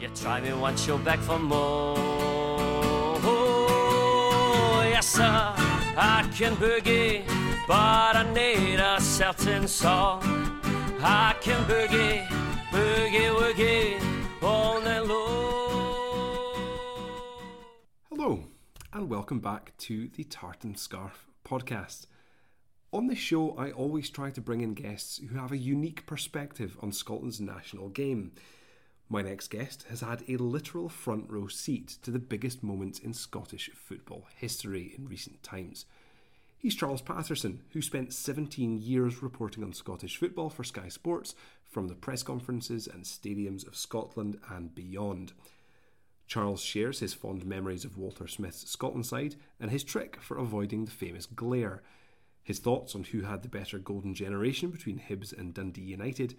You try me once, you're back for more. Oh, yes, sir, I can boogie, but I need a certain song. I can boogie, boogie, woogie, all night long. Hello, and welcome back to the Tartan Scarf podcast. On this show, I always try to bring in guests who have a unique perspective on Scotland's national game. My next guest has had a literal front row seat to the biggest moments in Scottish football history in recent times. He's Charles Patterson, who spent 17 years reporting on Scottish football for Sky Sports from the press conferences and stadiums of Scotland and beyond. Charles shares his fond memories of Walter Smith's Scotland side and his trick for avoiding the famous glare his thoughts on who had the better golden generation between Hibs and Dundee United,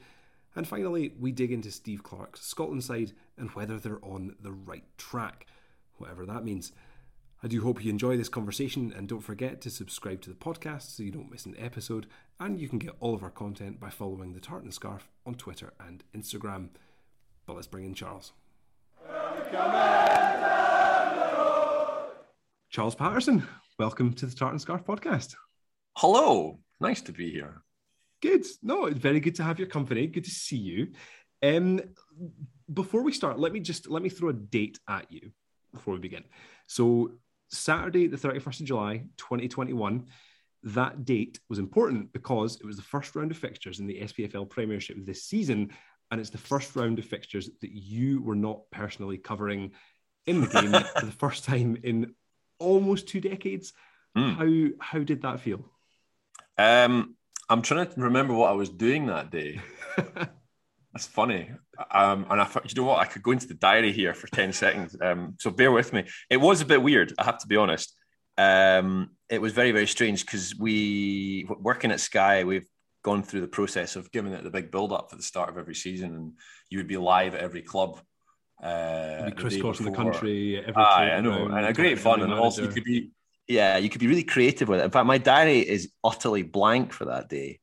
and finally, we dig into Steve Clarke's Scotland side and whether they're on the right track, whatever that means. I do hope you enjoy this conversation and don't forget to subscribe to the podcast so you don't miss an episode. And you can get all of our content by following the Tartan Scarf on Twitter and Instagram. But let's bring in Charles. Charles Patterson, welcome to the Tartan Scarf podcast. Hello, nice to be here. Good. No, it's very good to have your company. Good to see you. Um, before we start, let me just let me throw a date at you before we begin. So Saturday, the 31st of July, 2021, that date was important because it was the first round of fixtures in the SPFL Premiership this season, and it's the first round of fixtures that you were not personally covering in the game for the first time in almost two decades. Mm. How how did that feel? Um, I'm trying to remember what I was doing that day. That's funny. Um, and I thought, you know what? I could go into the diary here for 10 seconds. Um, so bear with me. It was a bit weird, I have to be honest. Um, it was very, very strange because we, working at Sky, we've gone through the process of giving it the big build up for the start of every season. And you would be live at every club. Uh, be crisscrossing the country. Every Aye, I know. And a great fun. And also, you could be yeah, you could be really creative with it. In fact, my diary is utterly blank for that day.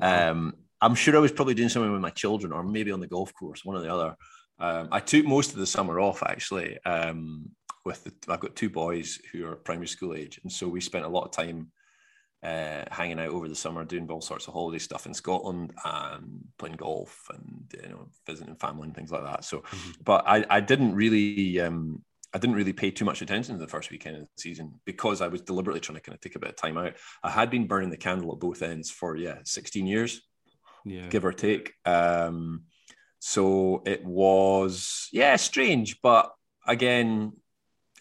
Um, I'm sure I was probably doing something with my children, or maybe on the golf course, one or the other. Um, I took most of the summer off actually. Um, with the, I've got two boys who are primary school age, and so we spent a lot of time uh, hanging out over the summer, doing all sorts of holiday stuff in Scotland and playing golf and you know visiting family and things like that. So, mm-hmm. but I, I didn't really um, I didn't really pay too much attention to the first weekend of the season because I was deliberately trying to kind of take a bit of time out. I had been burning the candle at both ends for yeah, 16 years, yeah, give or take. Um, so it was yeah, strange, but again,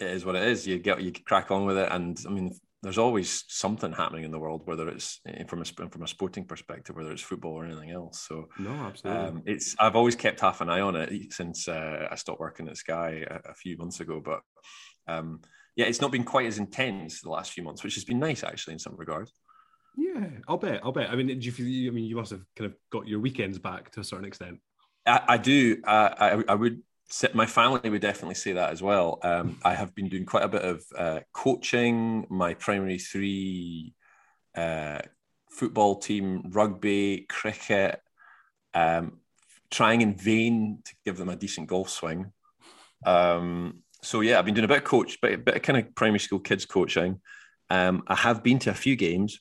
it is what it is. You get you crack on with it, and I mean, there's always something happening in the world, whether it's eh, from a from a sporting perspective, whether it's football or anything else. So no, absolutely. Um, it's I've always kept half an eye on it since uh, I stopped working at Sky a, a few months ago. But um, yeah, it's not been quite as intense the last few months, which has been nice actually in some regards. Yeah, I'll bet. I'll bet. I mean, do you feel? I mean, you must have kind of got your weekends back to a certain extent. I, I do. Uh, I, I would my family would definitely say that as well. Um, I have been doing quite a bit of uh, coaching. My primary three uh, football team, rugby, cricket, um, trying in vain to give them a decent golf swing. Um, so yeah, I've been doing a bit of coach, but a bit of kind of primary school kids coaching. Um, I have been to a few games.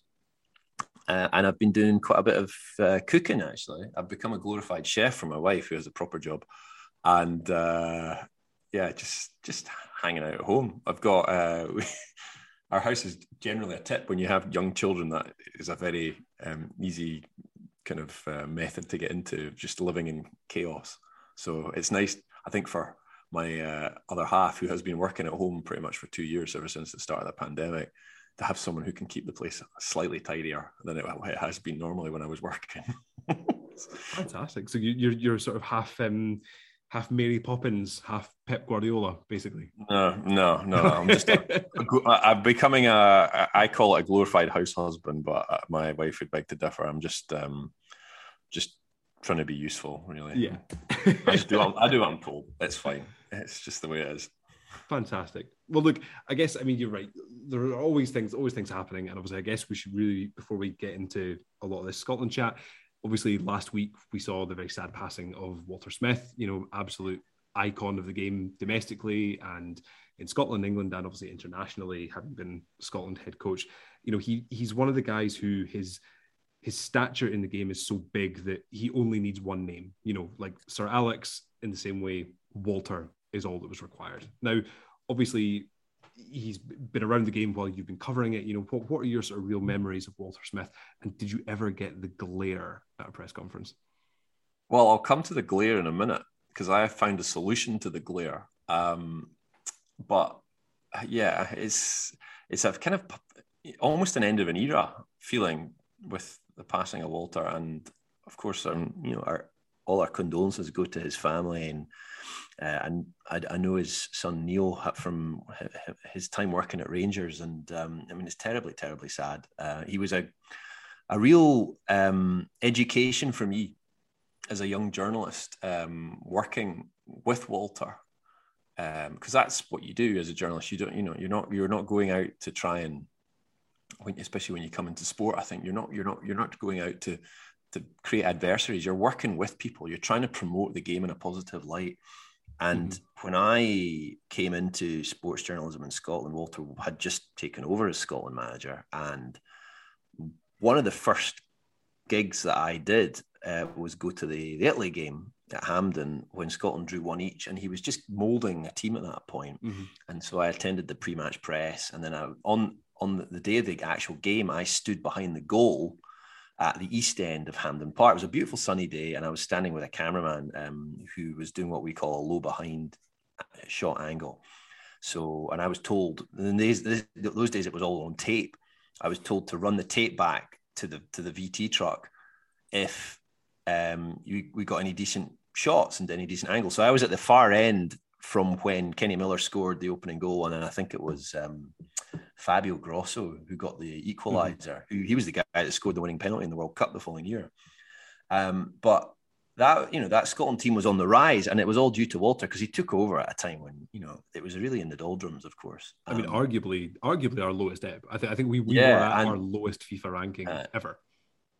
Uh, and I've been doing quite a bit of uh, cooking actually. I've become a glorified chef for my wife, who has a proper job and uh, yeah, just just hanging out at home. I've got uh, our house is generally a tip when you have young children. That is a very um, easy kind of uh, method to get into just living in chaos. So it's nice, I think, for my uh, other half who has been working at home pretty much for two years ever since the start of the pandemic to have someone who can keep the place slightly tidier than it, it has been normally when I was working. Fantastic. So you, are you're sort of half um, half Mary Poppins, half Pep Guardiola, basically. No, no, no. I'm just a, a, I'm becoming a. I call it a glorified house husband, but uh, my wife would beg to differ. I'm just, um, just trying to be useful, really. Yeah. I do. I do. I'm told. It's fine. It's just the way it is. Fantastic. Well, look, I guess I mean you're right. There are always things, always things happening, and obviously, I guess we should really, before we get into a lot of this Scotland chat, obviously last week we saw the very sad passing of Walter Smith, you know, absolute icon of the game domestically and in Scotland, England, and obviously internationally, having been Scotland head coach. You know, he he's one of the guys who his his stature in the game is so big that he only needs one name. You know, like Sir Alex, in the same way, Walter is all that was required. Now, obviously, he's been around the game while you've been covering it. You know, what, what are your sort of real memories of Walter Smith? And did you ever get the glare at a press conference? Well, I'll come to the glare in a minute because I have found a solution to the glare. Um, but yeah, it's it's a kind of almost an end of an era feeling with the passing of Walter, and of course, um, you know, our all our condolences go to his family and uh, and I, I, know his son Neil from his time working at Rangers, and um, I mean it's terribly, terribly sad. Uh, he was a a real um, education for me as a young journalist, um, working with Walter, because um, that's what you do as a journalist. You don't, you know, you're not you're not going out to try and, when, especially when you come into sport. I think you're not you're not you're not going out to to create adversaries. You're working with people. You're trying to promote the game in a positive light. And mm-hmm. when I came into sports journalism in Scotland, Walter had just taken over as Scotland manager. And one of the first gigs that I did uh, was go to the, the Italy game at Hampden when Scotland drew one each. And he was just moulding a team at that point. Mm-hmm. And so I attended the pre match press. And then I, on, on the day of the actual game, I stood behind the goal at the east end of Hampden Park. It was a beautiful sunny day, and I was standing with a cameraman um, who was doing what we call a low behind shot angle. So, and I was told in these, those days it was all on tape. I was told to run the tape back to the to the VT truck if um, you, we got any decent shots and any decent angles. So I was at the far end from when Kenny Miller scored the opening goal, and then I think it was um, Fabio Grosso who got the equalizer. Mm-hmm. Who he was the guy that scored the winning penalty in the World Cup the following year. Um, but that you know that Scotland team was on the rise, and it was all due to Walter because he took over at a time when you know it was really in the doldrums. Of course, um, I mean, um, arguably, arguably our lowest ebb. I, th- I think we, we yeah, were at and, our lowest FIFA ranking uh, ever.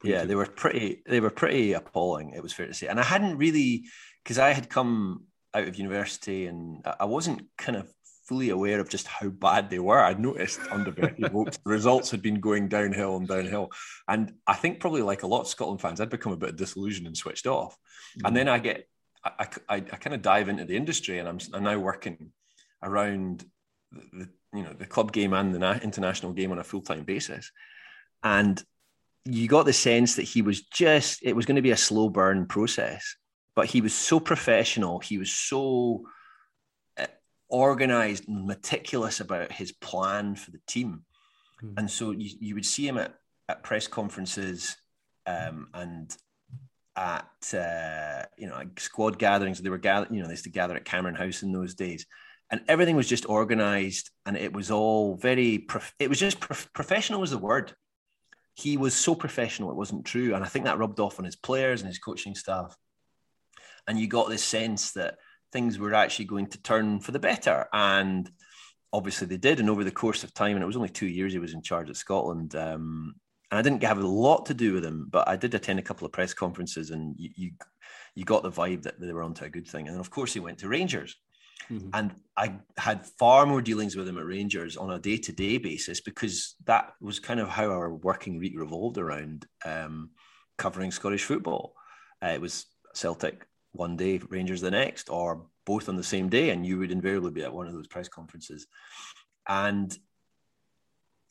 Yeah, they were pretty. They were pretty appalling. It was fair to say, and I hadn't really because I had come out of university and I wasn't kind of fully aware of just how bad they were. I'd noticed under Bertie Vogts, the results had been going downhill and downhill. And I think probably like a lot of Scotland fans, I'd become a bit disillusioned and switched off. Mm. And then I get, I, I, I, kind of dive into the industry and I'm, I'm now working around the, the, you know, the club game and the international game on a full-time basis. And you got the sense that he was just, it was going to be a slow burn process but he was so professional. He was so uh, organized and meticulous about his plan for the team. Mm. And so you, you would see him at, at press conferences um, and at uh, you know squad gatherings. They were you know, they used to gather at Cameron House in those days, and everything was just organized, and it was all very. Prof- it was just prof- professional was the word. He was so professional, it wasn't true, and I think that rubbed off on his players and his coaching staff and you got this sense that things were actually going to turn for the better. And obviously they did. And over the course of time, and it was only two years he was in charge at Scotland. Um, and I didn't have a lot to do with him, but I did attend a couple of press conferences, and you you, you got the vibe that they were onto a good thing. And then of course, he went to Rangers. Mm-hmm. And I had far more dealings with him at Rangers on a day to day basis because that was kind of how our working week revolved around um, covering Scottish football. Uh, it was Celtic, one day, Rangers the next, or both on the same day, and you would invariably be at one of those press conferences. And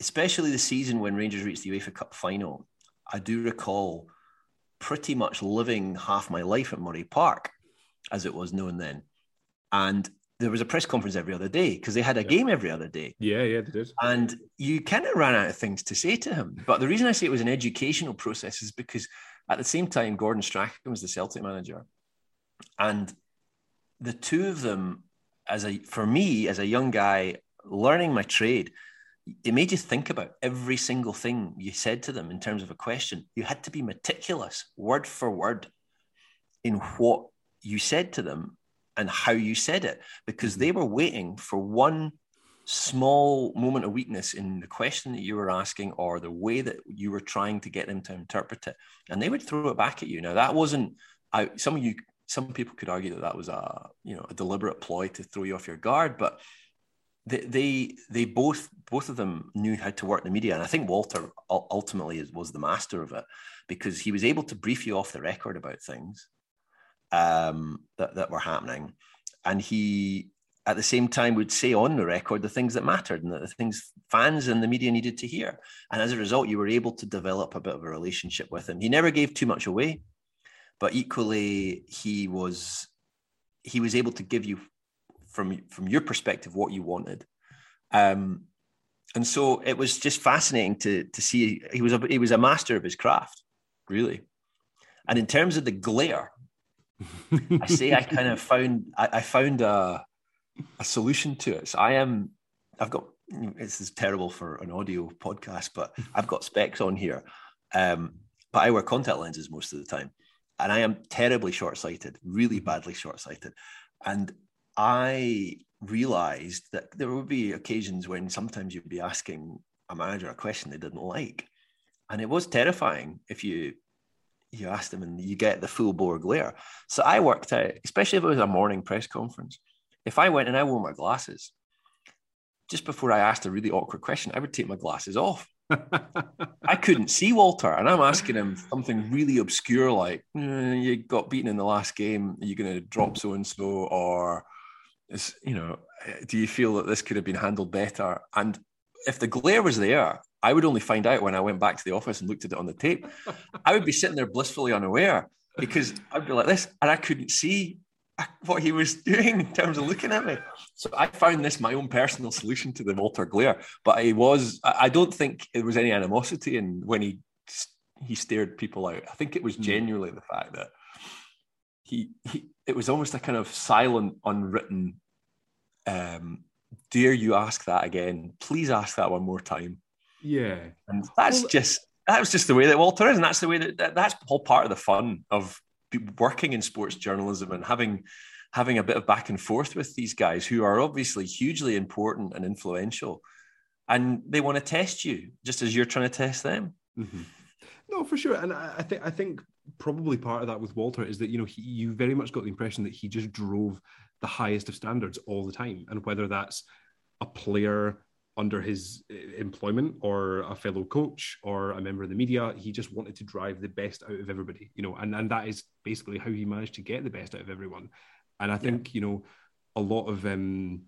especially the season when Rangers reached the UEFA Cup final, I do recall pretty much living half my life at Murray Park, as it was known then. And there was a press conference every other day because they had a yeah. game every other day. Yeah, yeah, they did. And you kind of ran out of things to say to him. But the reason I say it was an educational process is because at the same time, Gordon Strachan was the Celtic manager. And the two of them, as a for me as a young guy learning my trade, it made you think about every single thing you said to them in terms of a question. You had to be meticulous, word for word, in what you said to them and how you said it, because they mm-hmm. were waiting for one small moment of weakness in the question that you were asking or the way that you were trying to get them to interpret it. And they would throw it back at you. Now, that wasn't, I, some of you some people could argue that that was a you know a deliberate ploy to throw you off your guard, but they they, they both both of them knew how to work the media, and I think Walter ultimately was the master of it because he was able to brief you off the record about things um, that that were happening, and he at the same time would say on the record the things that mattered and the things fans and the media needed to hear. And as a result, you were able to develop a bit of a relationship with him. He never gave too much away but equally he was he was able to give you from from your perspective what you wanted. Um, and so it was just fascinating to to see he was a he was a master of his craft really. And in terms of the glare i say i kind of found I, I, found a a solution to it. So i am i've got this is terrible for an audio podcast but i've got specs on here. Um, but i wear contact lenses most of the time and I am terribly short sighted, really mm-hmm. badly short sighted. And I realized that there would be occasions when sometimes you'd be asking a manager a question they didn't like. And it was terrifying if you you ask them and you get the full bore glare. So I worked out, especially if it was a morning press conference, if I went and I wore my glasses, just before I asked a really awkward question, I would take my glasses off I couldn't see Walter, and I'm asking him something really obscure like, mm, "You got beaten in the last game. Are you going to drop so and so?" Or, is, you know, do you feel that this could have been handled better? And if the glare was there, I would only find out when I went back to the office and looked at it on the tape. I would be sitting there blissfully unaware because I'd be like this, and I couldn't see what he was doing in terms of looking at me. So I found this my own personal solution to the Walter glare. But I was, I don't think there was any animosity in when he he stared people out. I think it was hmm. genuinely the fact that he, he it was almost a kind of silent, unwritten. Um, dare you ask that again? Please ask that one more time. Yeah, and that's well, just that was just the way that Walter is, and that's the way that, that that's all part of the fun of working in sports journalism and having having a bit of back and forth with these guys who are obviously hugely important and influential. And they want to test you just as you're trying to test them. Mm-hmm. no for sure. And I, I think i think probably part of that with walter is that you know he, you very much got the impression that he just drove the highest of standards all the time. And whether that's a player under his uh, employment or a fellow coach or a member of the media. He just wanted to drive the best out of everybody, you know, and, and that is basically how he managed to get the best out of everyone. And I think, yeah. you know, a lot of um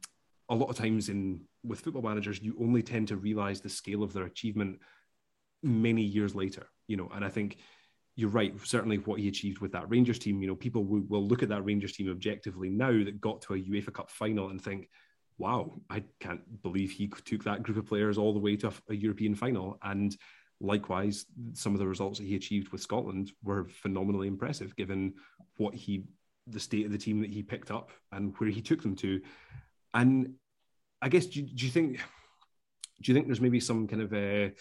a lot of times in with football managers, you only tend to realize the scale of their achievement many years later, you know, and I think you're right. Certainly, what he achieved with that Rangers team, you know, people will, will look at that Rangers team objectively now that got to a UEFA Cup final and think, wow, I can't believe he took that group of players all the way to a, European final. And likewise, some of the results that he achieved with Scotland were phenomenally impressive, given what he, the state of the team that he picked up and where he took them to. And I guess, do, do you think, do you think there's maybe some kind of a,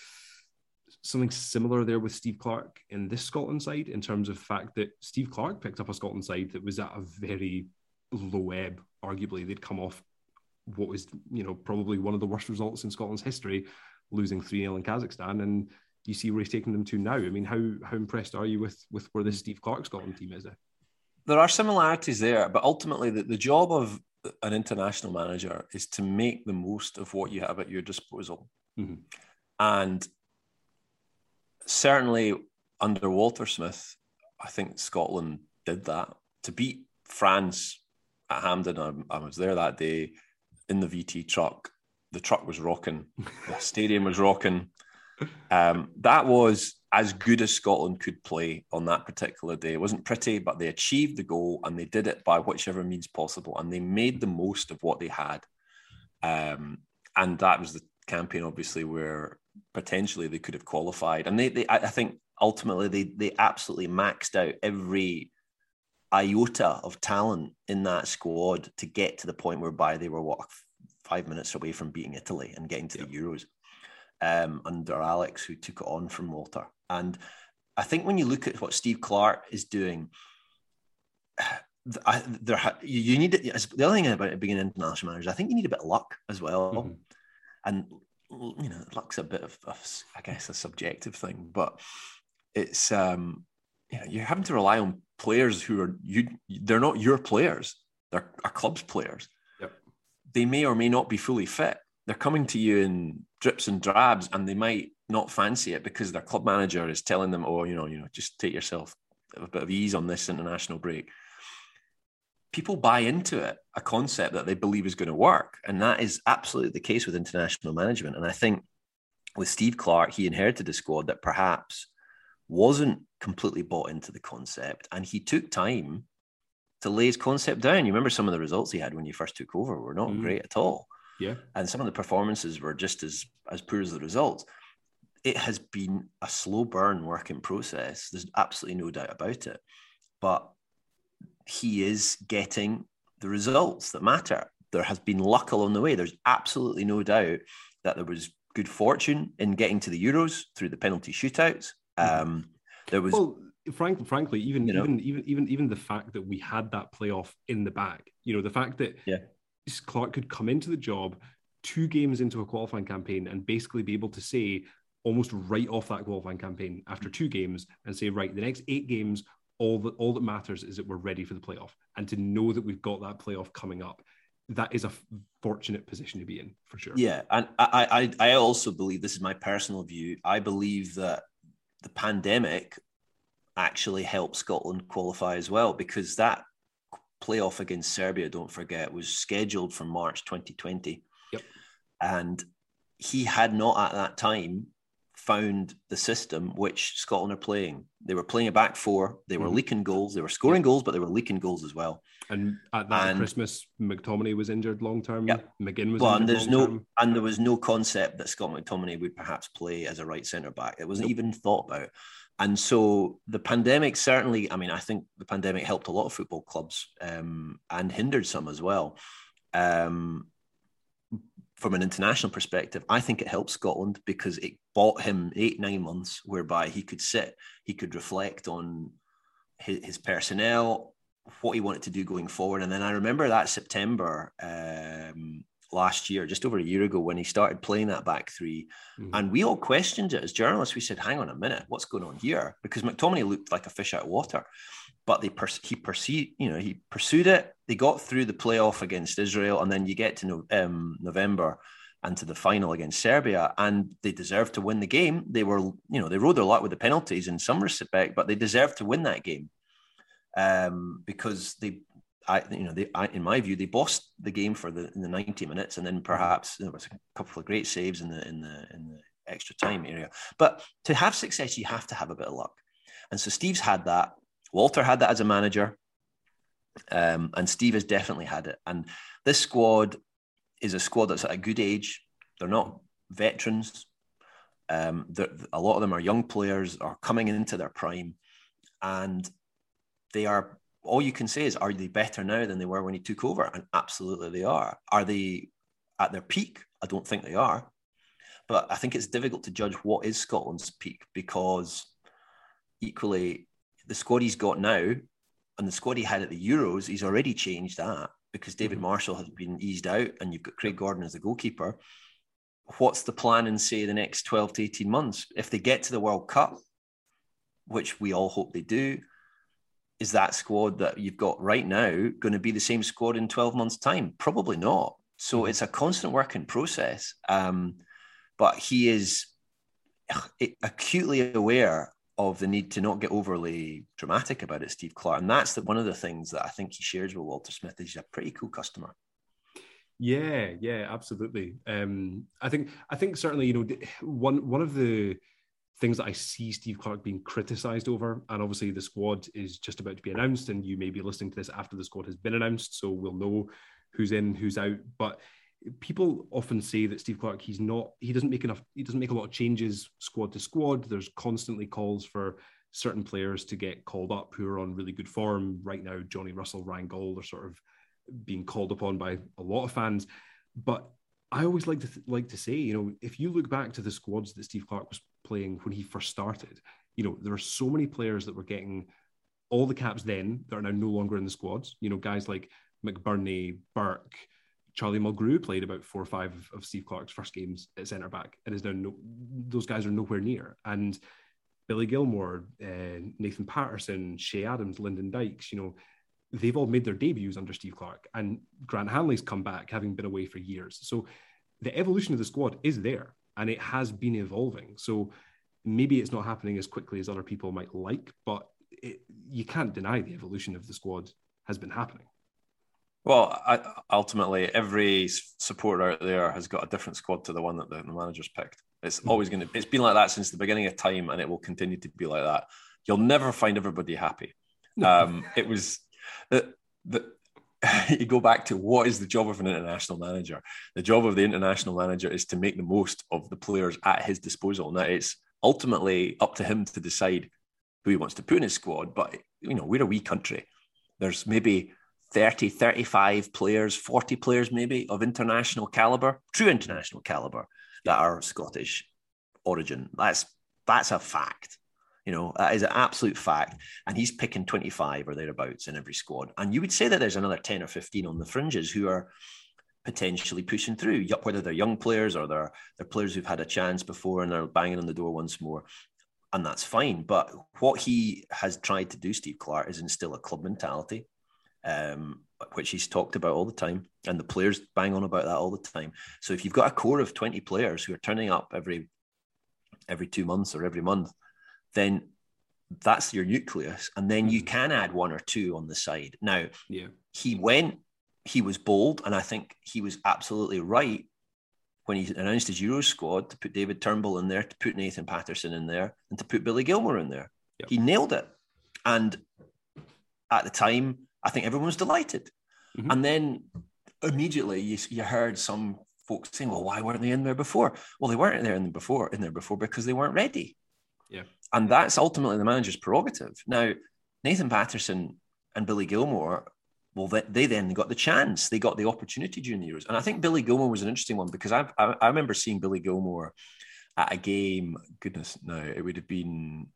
something similar there with Steve Clarke in this Scotland side in terms of fact that Steve Clarke picked up a Scotland side that was at a very low ebb. Arguably, they'd come off what was you know probably one of the worst results in Scotland's history, losing three 0 in Kazakhstan, and you see where he's taking them to now. I mean, how how impressed are you with with where this Steve Clarke Scotland team is? There are similarities there, but ultimately the, the job of an international manager is to make the most of what you have at your disposal, mm-hmm. and certainly under Walter Smith, I think Scotland did that to beat France at Hampden. I, I was there that day in the VT truck. The truck was rocking. The stadium was rocking. Um, that was as good as Scotland could play on that particular day. It wasn't pretty, but they achieved the goal and they did it by whichever means possible. And they made the most of what they had. Um, and that was the campaign, obviously, where potentially they could have qualified. And they, they I think ultimately they they absolutely maxed out every iota of talent in that squad to get to the point whereby they were what five minutes away from beating Italy and getting to the Euros um, under Alex, who took it on from Walter. And I think when you look at what Steve Clarke is doing, I, there you need the other thing about being an international manager. I think you need a bit of luck as well, mm-hmm. and you know, luck's a bit of, of, I guess, a subjective thing, but it's um, you know, you're having to rely on players who are you. They're not your players. They're a club's players. Yep. They may or may not be fully fit. They're coming to you in drips and drabs, and they might not fancy it because their club manager is telling them, "Oh, you know, you know, just take yourself a bit of ease on this international break." People buy into it, a concept that they believe is going to work, and that is absolutely the case with international management. And I think with Steve clarke he inherited a squad that perhaps wasn't completely bought into the concept, and he took time to lay his concept down. You remember some of the results he had when you first took over were not mm. great at all. Yeah, and some of the performances were just as as poor as the results. It has been a slow burn working process. There's absolutely no doubt about it, but he is getting the results that matter. There has been luck along the way. There's absolutely no doubt that there was good fortune in getting to the Euros through the penalty shootouts. Mm-hmm. Um, there was well, frank, frankly, even you know, even even even even the fact that we had that playoff in the bag, you know, the fact that yeah. Clarke could come into the job two games into a qualifying campaign and basically be able to say almost right off that qualifying campaign after two games and say, right, the next eight games, all that all that matters is that we're ready for the playoff, and to know that we've got that playoff coming up that is a fortunate position to be in for sure. Yeah, and I, I, I also believe this is my personal view. I believe that the pandemic actually helped Scotland qualify as well because that playoff against Serbia, don't forget, was scheduled for March 2020. Yep. And he had not at that time found the system which Scotland are playing. They were playing a back four. They were mm-hmm. leaking goals. They were scoring yep. goals, but they were leaking goals as well. And at that and, Christmas, McTominay was injured long term. Yep. McGinn was. Well, and there's no, and there was no concept that Scott McTominay would perhaps play as a right centre back. It wasn't nope. even thought about. And so the pandemic certainly, I mean, I think the pandemic helped a lot of football clubs um, and hindered some as well. Um, from an international perspective, I think it helped Scotland because it bought him eight, nine months whereby he could sit, he could reflect on his, his personnel, what he wanted to do going forward. And then I remember that September um, last year, just over a year ago, when he started playing that back 3 mm-hmm. and we all questioned it as journalists. We said, "Hang on a minute, what's going on here?" Because McTominay looked like a fish out of water, but they he pursued, you know, he pursued it. They got through the playoff against Israel, and then you get to no- um, November and to the final against Serbia, and they deserved to win the game. They were, you know, they rode their luck with the penalties in some respect, but they deserved to win that game um, because they I, you know, they, I, in my view, they bossed the game for the the 90 minutes, and then perhaps there was a couple of great saves in the in the in the extra time area. But to have success, you have to have a bit of luck, and so Steve's had that. Walter had that as a manager, um, and Steve has definitely had it. And this squad is a squad that's at a good age. They're not veterans. Um, a lot of them are young players, are coming into their prime, and they are all you can say is, are they better now than they were when he took over? And absolutely they are. Are they at their peak? I don't think they are. But I think it's difficult to judge what is Scotland's peak because equally, the squad he's got now and the squad he had at the Euros, he's already changed that because David mm-hmm. Marshall has been eased out and you've got Craig Gordon as the goalkeeper. What's the plan in, say, the next 12 to 18 months? If they get to the World Cup, which we all hope they do, is that squad that you've got right now going to be the same squad in 12 months' time? Probably not. So mm-hmm. it's a constant working process. Um, but he is acutely aware of the need to not get overly dramatic about it, Steve Clarke. And that's the, one of the things that I think he shares with Walter Smith. He's a pretty cool customer. Yeah, yeah, absolutely. Um, I think I think certainly, you know, one one of the things that I see Steve Clarke being criticized over. And obviously, the squad is just about to be announced, and you may be listening to this after the squad has been announced, so we'll know who's in, who's out. But people often say that Steve Clarke he's not, he doesn't make enough, he doesn't make a lot of changes squad to squad. There's constantly calls for certain players to get called up who are on really good form. Right now, Johnny Russell, Ryan Gauld are sort of being called upon by a lot of fans. But I always like to th- like to say, you know, if you look back to the squads that Steve Clarke was playing when he first started, you know, there are so many players that were getting all the caps then that are now no longer in the squads. You know, guys like McBurnie, Burke, Charlie Mulgrew played about four or five of Steve Clarke's first games at centre back and is now no, those guys are nowhere near. And Billy Gilmour, uh, Nathan Patterson, Che Adams, Lyndon Dykes, you know, they've all made their debuts under Steve Clarke, And Grant Hanley's come back, having been away for years. So the evolution of the squad is there and it has been evolving. So maybe it's not happening as quickly as other people might like, but it, you can't deny the evolution of the squad has been happening. Well, I, ultimately, every supporter out there has got a different squad to the one that the, the manager's picked. It's mm-hmm. always going to. It's been like that since the beginning of time, and it will continue to be like that. You'll never find everybody happy. Um, it was the the. you go back to what is the job of an international manager? The job of the international manager is to make the most of the players at his disposal. Now it's ultimately up to him to decide who he wants to put in his squad. But you know, we're a wee country. There's maybe 30, 35 players, 40 players maybe of international caliber, true international caliber that are Scottish origin. That's that's a fact. You know, that is an absolute fact. And he's picking 25 or thereabouts in every squad. And you would say that there's another 10 or 15 on the fringes who are potentially pushing through, whether they're young players or they're, they're players who've had a chance before and they're banging on the door once more. And that's fine. But what he has tried to do, Steve Clarke, is instill a club mentality um, which he's talked about all the time, and the players bang on about that all the time. So if you've got a core of twenty players who are turning up every every two months or every month, then that's your nucleus, and then you mm-hmm. can add one or two on the side. Now, yeah, he went, he was bold, and I think he was absolutely right when he announced his Euro squad to put David Turnbull in there, to put Nathan Patterson in there, and to put Billy Gilmour in there. Yep. He nailed it, and at the time I think everyone was delighted. Mm-hmm. And then immediately you, you heard some folks saying, well, why weren't they in there before? Well, they weren't there in before in there before because they weren't ready. Yeah. And that's ultimately the manager's prerogative. Now, Nathan Patterson and Billy Gilmour, well, they, they then got the chance. They got the opportunity during the Euros. And I think Billy Gilmour was an interesting one because I, I, I remember seeing Billy Gilmour at a game, goodness, no, it would have been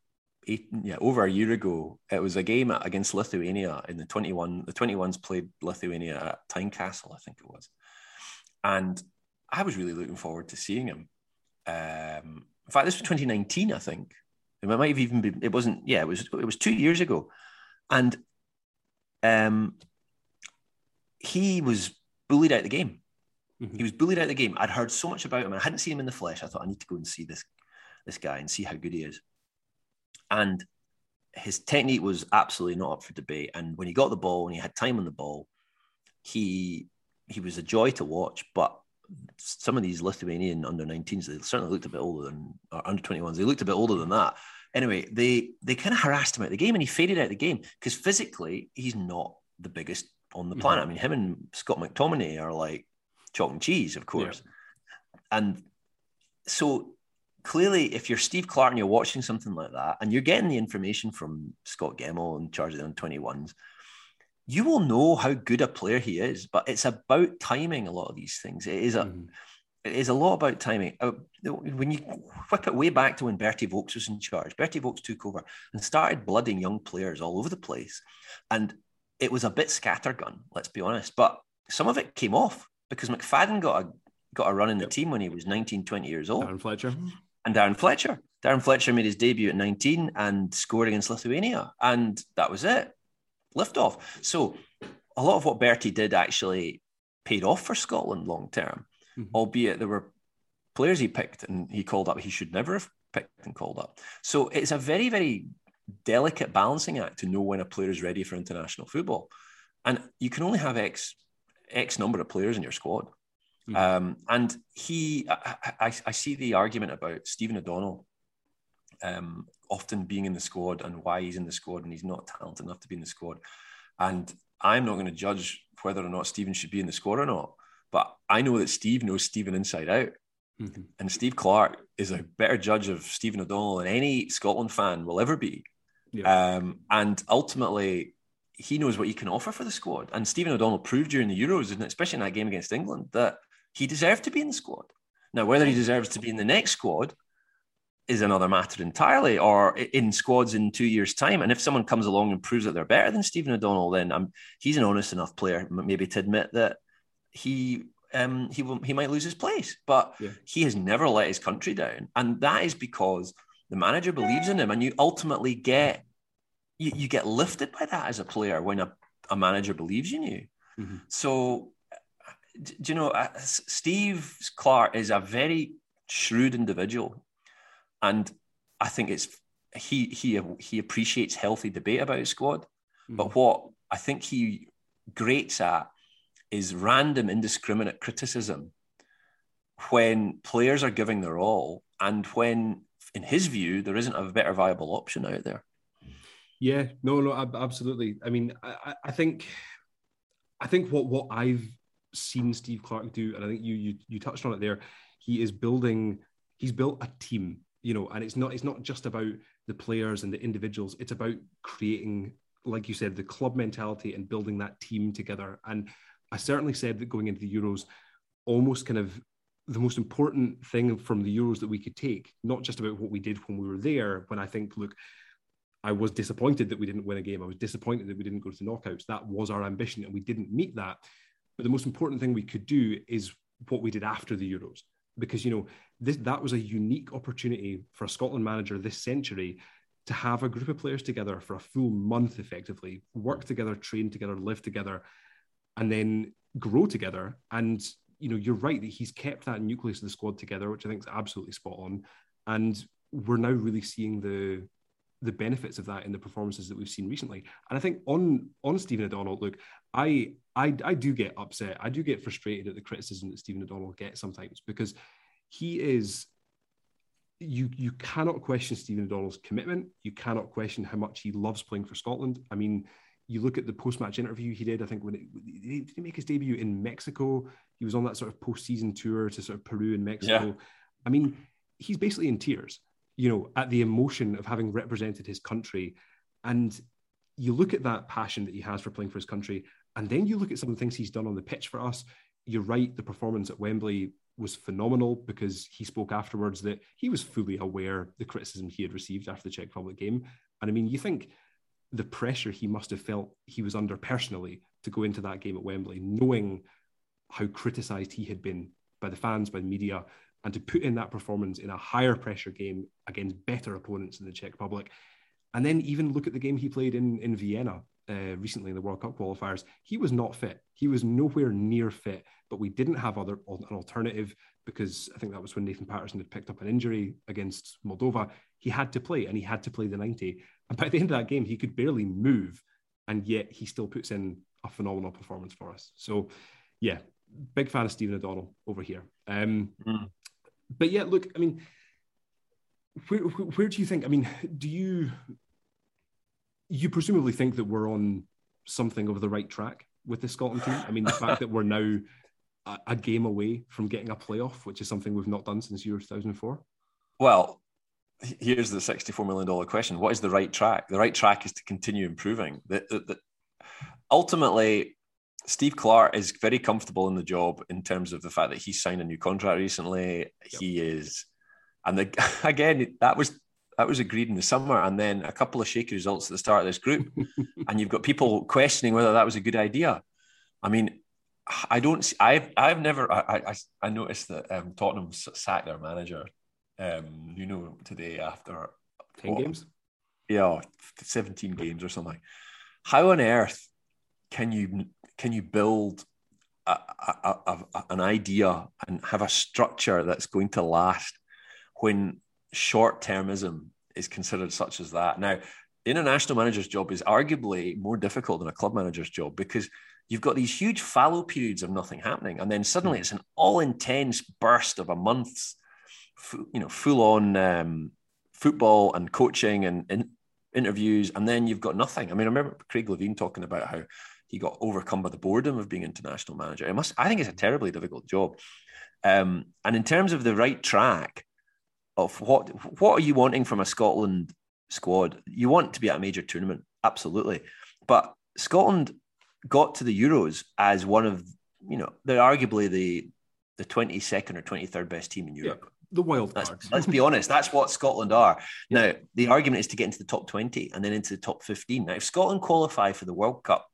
eight, yeah, over a year ago. It was a game against Lithuania in the 21. The 21s played Lithuania at Tynecastle, I think it was. And I was really looking forward to seeing him. Um, in fact, this was 2019, I think. It might have even been, it wasn't, yeah, it was, it was two years ago. And um, he was bullied out of the game. Mm-hmm. He was bullied out of the game. I'd heard so much about him. I hadn't seen him in the flesh. I thought I need to go and see this this guy and see how good he is and his technique was absolutely not up for debate. And when he got the ball and he had time on the ball, he he was a joy to watch. But some of these Lithuanian under 19s, they certainly looked a bit older than or under 21s. They looked a bit older than that. Anyway, they they kind of harassed him out the game, and he faded out of the game because physically he's not the biggest on the mm-hmm. planet. Mm-hmm. I mean, him and Scott McTominay are like chalk and cheese, of course. Yeah. And so clearly, if you're Steve Clarke and you're watching something like that, and you're getting the information from Scot Gemmill in charge of the 21s, you will know how good a player he is. But it's about timing. A lot of these things. It is a. Mm. It is a lot about timing. Uh, when you whip it way back to when Bertie Vogts was in charge, Bertie Vogts took over and started blooding young players all over the place. And it was a bit scattergun, let's be honest. But some of it came off because McFadden got a got a run in the yep. team when he was 19, 20 years old. Darren Fletcher and Darren Fletcher. Darren Fletcher made his debut at 19 and scored against Lithuania, and that was it. Lift off. So a lot of what Bertie did actually paid off for Scotland long term, mm-hmm. albeit there were players he picked and he called up he should never have picked and called up. So it's a very, very delicate balancing act to know when a player is ready for international football. And you can only have X X number of players in your squad. Mm-hmm. Um, and he, I, I, I, see the argument about Stephen O'Donnell um, often being in the squad and why he's in the squad and he's not talented enough to be in the squad. And I'm not going to judge whether or not Stephen should be in the squad or not. But I know that Steve knows Stephen inside out. Mm-hmm. And Steve Clarke is a better judge of Stephen O'Donnell than any Scotland fan will ever be. Yeah. Um, and ultimately, he knows what he can offer for the squad. And Stephen O'Donnell proved during the Euros, especially in that game against England, that he deserved to be in the squad. Now, whether he deserves to be in the next squad is another matter entirely, or in squads in two years' time. And if someone comes along and proves that they're better than Stephen O'Donnell, then I'm, he's an honest enough player, maybe to admit that he um, he will, he might lose his place. But yeah. he has never let his country down, and that is because the manager believes in him, and you ultimately get you, you get lifted by that as a player when a, a manager believes in you. Mm-hmm. So, do you know, uh, Steve Clarke is a very shrewd individual, and I think it's he he he appreciates healthy debate about his squad. Mm-hmm. But what I think he grates at is random indiscriminate criticism when players are giving their all and when in his view there isn't a better viable option out there yeah no no absolutely i mean i, I think i think what what i've seen steve Clarke do and i think you you, you touched on it there he is building he's built a team you know and it's not it's not just about the players and the individuals it's about creating like you said the club mentality and building that team together and i certainly said that going into the euros almost kind of the most important thing from the Euros that we could take, not just about what we did when we were there, when I think, look, I was disappointed that we didn't win a game. I was disappointed that we didn't go to the knockouts. That was our ambition, and we didn't meet that. But the most important thing we could do is what we did after the Euros, because you know this that was a unique opportunity for a Scotland manager this century to have a group of players together for a full month, effectively work together, train together, live together, and then grow together. And you know, you're right that he's kept that nucleus of the squad together, which I think is absolutely spot on. And we're now really seeing the the benefits of that in the performances that we've seen recently. And I think on on Stephen O'Donnell, look, I I I do get upset. I do get frustrated at the criticism that Stephen O'Donnell gets sometimes because he is you you cannot question Stephen O'Donnell's commitment. You cannot question how much he loves playing for Scotland. I mean, you look at the post-match interview he did. I think when it, did he make his debut in Mexico? He was on that sort of post-season tour to sort of Peru and Mexico. Yeah. I mean, he's basically in tears, you know, at the emotion of having represented his country. And you look at that passion that he has for playing for his country, and then you look at some of the things he's done on the pitch for us. You're right, the performance at Wembley was phenomenal because he spoke afterwards that he was fully aware the criticism he had received after the Czech Republic game. And I mean, you think the pressure he must have felt he was under personally to go into that game at Wembley, knowing how criticised he had been by the fans, by the media, and to put in that performance in a higher pressure game against better opponents in the Czech Republic. And then even look at the game he played in, in Vienna uh, recently in the World Cup qualifiers. He was not fit. He was nowhere near fit, but we didn't have other an alternative because I think that was when Nathan Patterson had picked up an injury against Moldova. He had to play and he had to play the 90. And by the end of that game, he could barely move. And yet he still puts in a phenomenal performance for us. So, yeah, big fan of Stephen O'Donnell over here. Um, mm. But yeah, look, I mean, where, where do you think? I mean, do you you presumably think that we're on something of the right track with the Scotland team? I mean, the fact that we're now a, a, game away from getting a playoff, which is something we've not done since year 2004. Well, here's the $64 million question What is the right track? The right track is to continue improving. The, the, the, ultimately, Steve Clarke is very comfortable in the job in terms of the fact that he signed a new contract recently. Yep. He is, and the, again, that was that was agreed in the summer, and then a couple of shaky results at the start of this group, and you've got people questioning whether that was a good idea. I mean, I don't. See, I've I've never. I I, I noticed that um, Tottenham sacked their manager um, you know, today after 10 what, games? Yeah, 17 games or something. How on earth can you can you build a, a, a, an idea and have a structure that's going to last when short termism is considered such as that? Now, the international manager's job is arguably more difficult than a club manager's job because you've got these huge fallow periods of nothing happening, and then suddenly hmm. it's an all intense burst of a month's you know, full on um, football and coaching and in, interviews, and then you've got nothing. I mean, I remember Craig Levein talking about how he got overcome by the boredom of being international manager. It must, I think, it's a terribly difficult job. Um, and in terms of the right track of what what are you wanting from a Scotland squad? You want to be at a major tournament, absolutely. But Scotland got to the Euros as one of you know they're arguably the the 22nd or 23rd best team in Europe. Yeah the wild cards. let's be honest, that's what Scotland are. Now, the argument is to get into the top 20 and then into the top 15. Now, if Scotland qualify for the World Cup,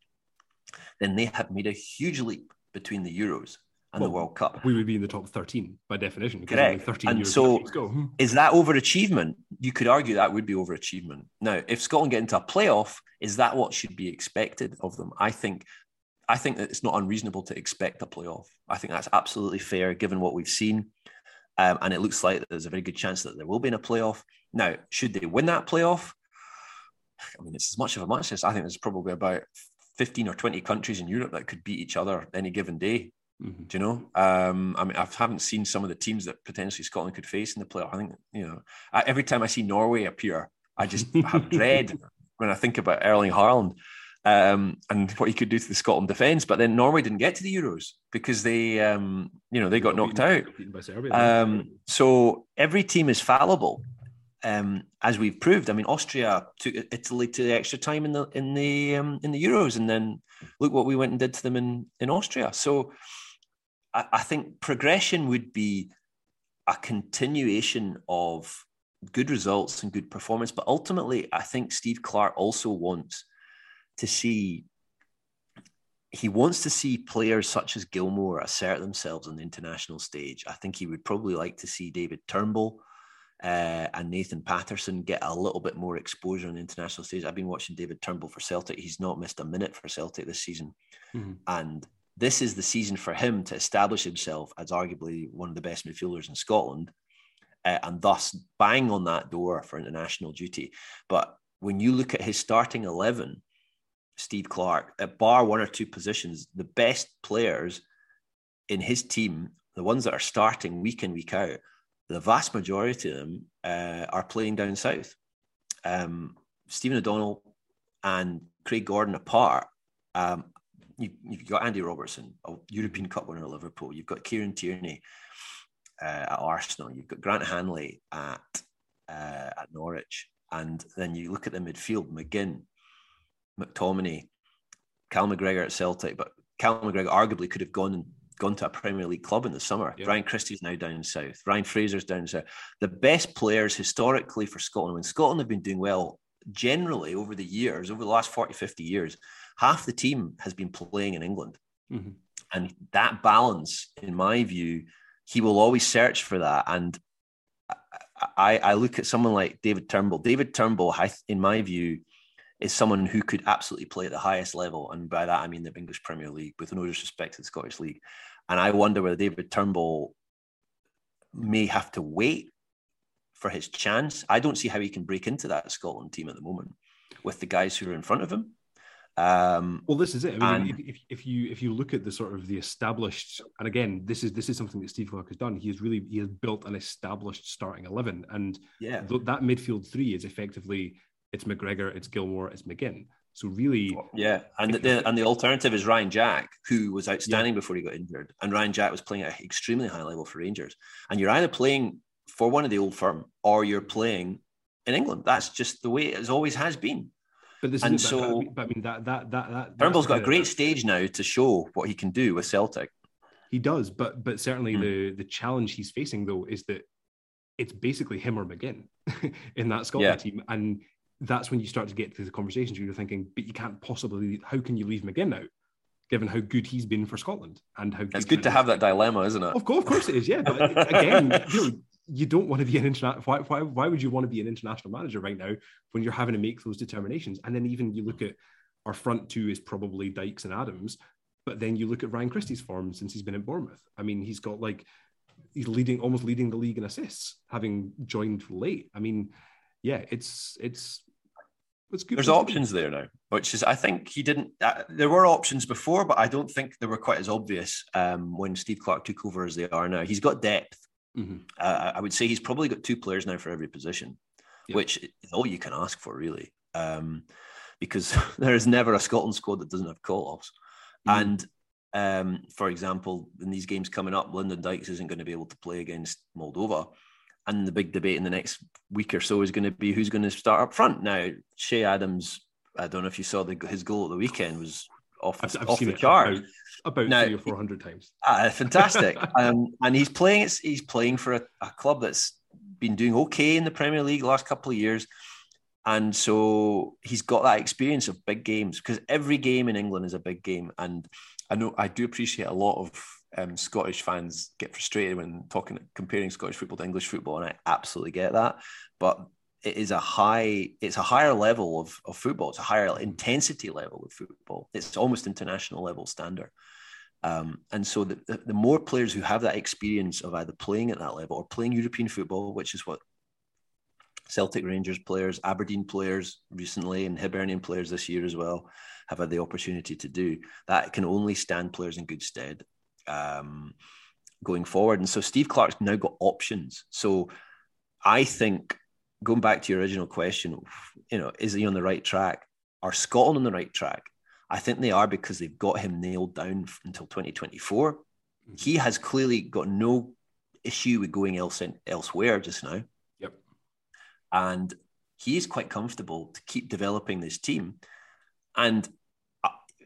then they have made a huge leap between the Euros and well, the World Cup. We would be in the top 13 by definition. Correct. 13 and so, is that overachievement? You could argue that would be overachievement. Now, if Scotland get into a playoff, is that what should be expected of them? I think. I think that it's not unreasonable to expect a playoff. I think that's absolutely fair given what we've seen. Um, and it looks like there's a very good chance that there will be in a playoff. Now, should they win that playoff? I mean, it's as much of a match as I think there's probably about 15 or 20 countries in Europe that could beat each other any given day. Mm-hmm. Do you know? Um, I mean, I haven't seen some of the teams that potentially Scotland could face in the playoff. I think you know, I, every time I see Norway appear, I just have dread when I think about Erling Haaland um, and what he could do to the Scotland defence. But then Norway didn't get to the Euros because they, um, you know, they got knocked out. Um, so every team is fallible, um, as we've proved. I mean, Austria took Italy to the extra time in the in the um, in the Euros, and then look what we went and did to them in in Austria. So I, I think progression would be a continuation of good results and good performance. But ultimately, I think Steve Clarke also wants to see he wants to see players such as Gilmour assert themselves on the international stage. I think he would probably like to see David Turnbull uh, and Nathan Patterson get a little bit more exposure on the international stage. I've been watching David Turnbull for Celtic. He's not missed a minute for Celtic this season. Mm-hmm. And this is the season for him to establish himself as arguably one of the best midfielders in Scotland uh, and thus bang on that door for international duty. But when you look at his starting 11, Steve Clarke, at bar one or two positions, the best players in his team, the ones that are starting week in, week out, the vast majority of them uh, are playing down south. Um, Stephen O'Donnell and Craig Gordon apart, um, you, have got Andy Robertson, a European Cup winner at Liverpool. You've got Kieran Tierney uh, at Arsenal. You've got Grant Hanley at uh, at Norwich, and then you look at the midfield: McGinn, McTominay, Cal McGregor at Celtic. But Cal McGregor arguably could have gone and gone to a Premier League club in the summer. Yeah. Ryan Christie's now down south. Ryan Fraser's down south. The best players historically for Scotland, when Scotland have been doing well generally over the years, over the last 40, 50 years, half the team has been playing in England. Mm-hmm. And that balance, in my view, he will always search for that. And I, I look at someone like David Turnbull. David Turnbull, in my view, is someone who could absolutely play at the highest level. And by that, I mean the English Premier League, with no disrespect to the Scottish League. And I wonder whether David Turnbull may have to wait for his chance. I don't see how he can break into that Scotland team at the moment with the guys who are in front of him. Um, well, this is it. I mean, and, if, if, you if you look at the sort of the established, and again, this is this is something that Steve Clarke has done. He has really he has built an established starting eleven, and yeah, th- that midfield three is effectively it's McGregor, it's Gilmour, it's McGinn. So really, yeah, and the, and the alternative is Ryan Jack, who was outstanding yeah. before he got injured, and Ryan Jack was playing at an extremely high level for Rangers. And you're either playing for one of the old firm or you're playing in England. That's just the way it always has been. But this and so, but, but, I mean that that that that Turnbull's got a great stage now to show what he can do with Celtic. He does, but but certainly mm. the the challenge he's facing though is that it's basically him or McGinn in that Scotland yeah. team, and that's when you start to get to the conversations where you're thinking, but you can't possibly, how can you leave McGinn out? Given how good he's been for Scotland and how it's good to have that dilemma, isn't it? Of course, of course it is. Yeah, but again, you know, you don't want to be an international. Why, why, why would you want to be an international manager right now when you're having to make those determinations? And then even you look at our front two is probably Dykes and Adams, but then you look at Ryan Christie's form since he's been at Bournemouth. I mean, he's got like he's leading almost leading the league in assists, having joined late. I mean, yeah, it's it's there's options there now, which is I think he didn't. Uh, there were options before, but I don't think they were quite as obvious um, when Steve Clarke took over as they are now. He's got depth. Mm-hmm. Uh, I would say he's probably got two players now for every position, yep. which is all you can ask for, really. Um, because there is never a Scotland squad that doesn't have call offs. Mm-hmm. And um, for example, in these games coming up, Lyndon Dykes isn't going to be able to play against Moldova and the big debate in the next week or so is going to be who's going to start up front. Now, Che Adams, I don't know if you saw the, his goal at the weekend was off, I've, I've off the chart. About, about now, three or four hundred times. Uh, fantastic, um, and he's playing. He's playing for a, a, club that's been doing okay in the Premier League the last couple of years, and so he's got that experience of big games because every game in England is a big game. And I know I do appreciate a lot of um, Scottish fans get frustrated when talking comparing Scottish football to English football, and I absolutely get that. But it is a high, it's a higher level of, of football. It's a higher intensity level of football. It's almost international level standard. Um, and so the, the, the, more players who have that experience of either playing at that level or playing European football, which is what Celtic Rangers players, Aberdeen players recently, and Hibernian players this year as well have had the opportunity to do, that can only stand players in good stead um, going forward. And so Steve Clarke's now got options. So I think going back to your original question, you know, is he on the right track? Are Scotland on the right track? I think they are because they've got him nailed down until 2024. Mm-hmm. He has clearly got no issue with going else elsewhere just now. Yep. And he is quite comfortable to keep developing this team. And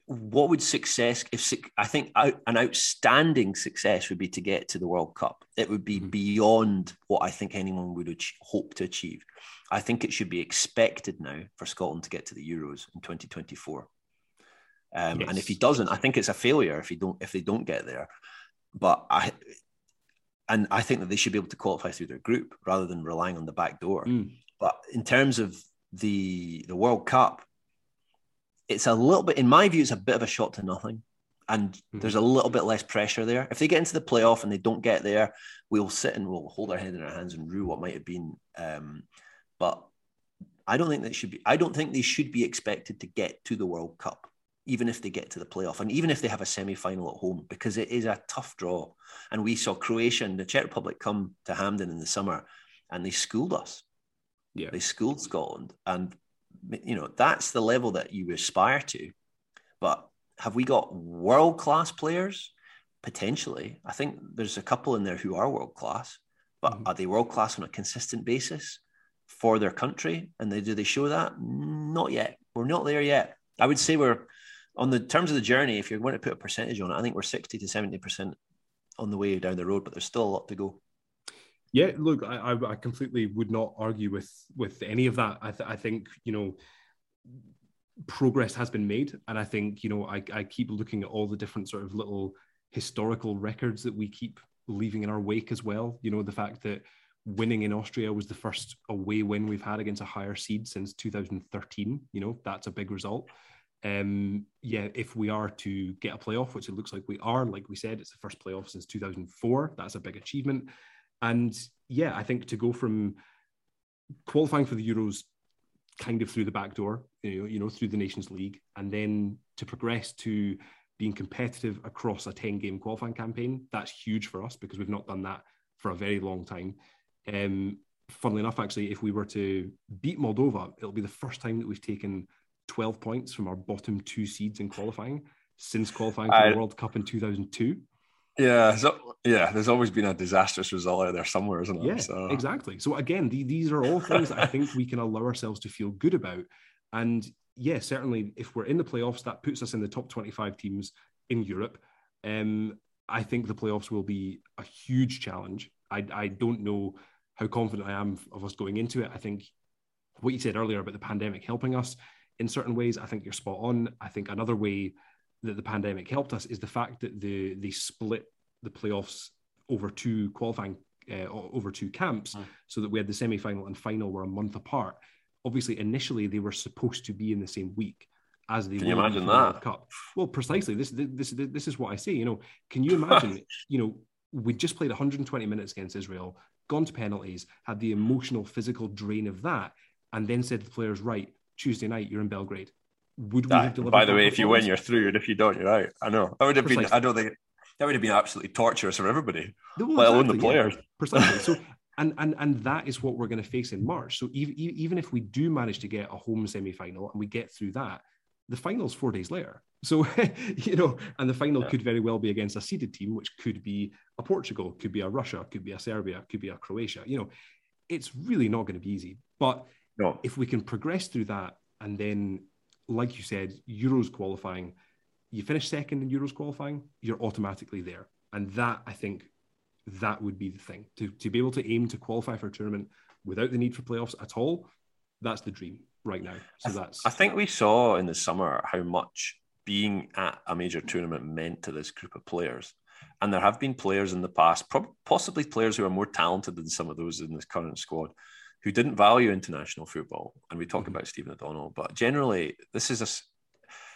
what would success if I think an outstanding success would be to get to the World Cup. It would be mm-hmm. beyond what I think anyone would hope to achieve. I think it should be expected now for Scotland to get to the Euros in 2024. Um, yes. And if he doesn't, I think it's a failure if he don't if they don't get there. But I and I think that they should be able to qualify through their group rather than relying on the back door. Mm. But in terms of the the World Cup, it's a little bit, in my view, it's a bit of a shot to nothing. And mm-hmm. there's a little bit less pressure there. If they get into the playoff and they don't get there, we'll sit and we'll hold our head in our hands and rue what might have been. Um, but I don't think that should be. I don't think they should be expected to get to the World Cup even if they get to the playoff and even if they have a semi final at home, because it is a tough draw. And we saw Croatia and the Czech Republic come to Hampden in the summer and they schooled us. Yeah. They schooled Scotland. And, you know, that's the level that you aspire to. But have we got world class players? Potentially. I think there's a couple in there who are world class, but mm-hmm. are they world class on a consistent basis for their country? And they, do they show that? Not yet. We're not there yet. I would say we're on the terms of the journey, if you're going to put a percentage on it, I think we're 60 to 70 percent on the way down the road, but there's still a lot to go. Yeah, look, I, I completely would not argue with with any of that. I, th- I think you know progress has been made, and I think you know I, I keep looking at all the different sort of little historical records that we keep leaving in our wake as well. You know, the fact that winning in Austria was the first away win we've had against a higher seed since 2013. You know, that's a big result um, yeah, if we are to get a playoff, which it looks like we are, like we said, it's the first playoff since 2004. That's a big achievement. And yeah, I think to go from qualifying for the Euros kind of through the back door, you know, you know, through the Nations League, and then to progress to being competitive across a 10 game qualifying campaign, that's huge for us because we've not done that for a very long time. Um, funnily enough, actually, if we were to beat Moldova, it'll be the first time that we've taken 12 points from our bottom two seeds in qualifying since qualifying for I, the World Cup in 2002. Yeah, so yeah, there's always been a disastrous result out there somewhere, isn't there? Yeah, so. exactly. So again, the, these are all things that I think we can allow ourselves to feel good about. And yeah, certainly, if we're in the playoffs, that puts us in the top 25 teams in Europe. Um, I think the playoffs will be a huge challenge. I, I don't know how confident I am of us going into it. I think what you said earlier about the pandemic helping us in certain ways. I think you're spot on. I think another way that the pandemic helped us is the fact that the they split the playoffs over two qualifying uh, over two camps, mm. so that we had the semi final and final were a month apart. Obviously, initially they were supposed to be in the same week as the can you imagine that Cup. Well, precisely. This this this is what I say. You know, can you imagine? you know, we just played 120 minutes against Israel, gone to penalties, had the emotional, physical drain of that, and then said to the players, "Right, Tuesday night, you're in Belgrade. Would we have delivered? By the way, if you win, you're through, and if you don't, you're out. I know that would have Precisely. been. I don't think that would have been absolutely torturous for everybody, well, let alone the players. Yeah. Precisely. So, and and and that is what we're going to face in March. So even even if we do manage to get a home semi final and we get through that, the final's four days later. So you know, and the final yeah. could very well be against a seeded team, which could be a Portugal, could be a Russia, could be a Serbia, could be a Croatia. You know, it's really not going to be easy, but no. If we can progress through that, and then, like you said, Euros qualifying, you finish second in Euros qualifying, you're automatically there. And that, I think, that would be the thing to, to be able to aim to qualify for a tournament without the need for playoffs at all. That's the dream right now. So that's. I think we saw in the summer how much being at a major tournament meant to this group of players. And there have been players in the past, possibly players who are more talented than some of those in this current squad, who didn't value international football. And we talk mm-hmm. about Stephen O'Donnell, but generally, this is a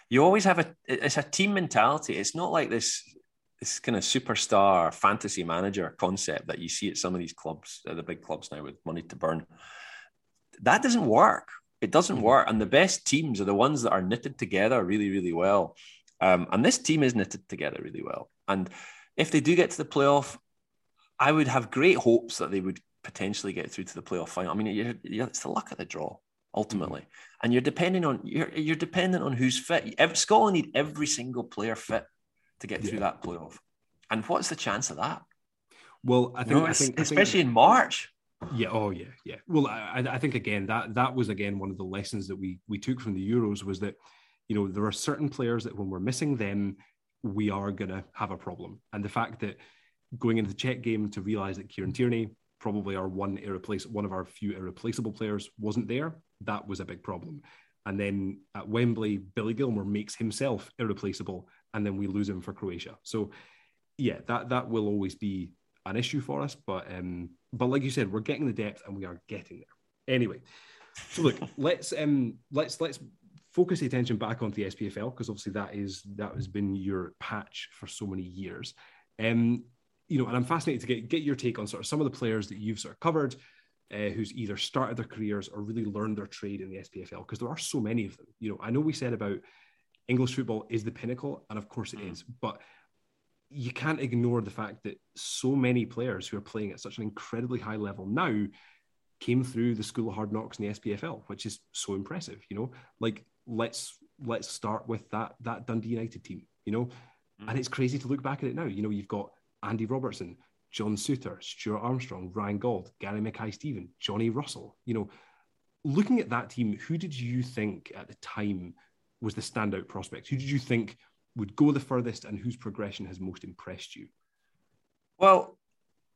you always have a it's a team mentality. It's not like this this kind of superstar fantasy manager concept that you see at some of these clubs, the big clubs now with money to burn. That doesn't work. It doesn't mm-hmm. work. And the best teams are the ones that are knitted together really, really well. Um, and this team is knitted together really well. And if they do get to the playoff, I would have great hopes that they would potentially get through to the playoff final. I mean, you're, you're, it's the luck of the draw ultimately, mm-hmm. and you're depending on you're you're dependent on who's fit. Every, Scotland need every single player fit to get through yeah. that playoff. And what's the chance of that? Well, I think, you know, I think especially I think, in March. Yeah. Oh, yeah. Yeah. Well, I, I think again that that was again one of the lessons that we we took from the Euros was that you know there are certain players that when we're missing them, we are gonna have a problem. And the fact that going into the Czech game to realize that Kieran Tierney, probably our one irreplaceable, one of our few irreplaceable players, wasn't there, that was a big problem. And then at Wembley, Billy Gilmour makes himself irreplaceable, and then we lose him for Croatia. So, yeah, that that will always be an issue for us. But um, but like you said, we're getting the depth, and we are getting there. Anyway, so look, let's um let's let's focus the attention back onto the SPFL because obviously that is that has been your patch for so many years. Um, you know, and I'm fascinated to get get your take on sort of some of the players that you've sort of covered, uh, who's either started their careers or really learned their trade in the SPFL because there are so many of them. You know, I know we said about English football is the pinnacle, and of course it mm. is, but you can't ignore the fact that so many players who are playing at such an incredibly high level now came through the school of hard knocks in the SPFL, which is so impressive. You know, like let's let's start with that that Dundee United team. You know, mm. and it's crazy to look back at it now. You know, you've got Andy Robertson, John Souttar, Stuart Armstrong, Ryan Gauld, Gary Mackay-Steven, Johnny Russell. You know, looking at that team, who did you think at the time was the standout prospect? Who did you think would go the furthest and whose progression has most impressed you? Well,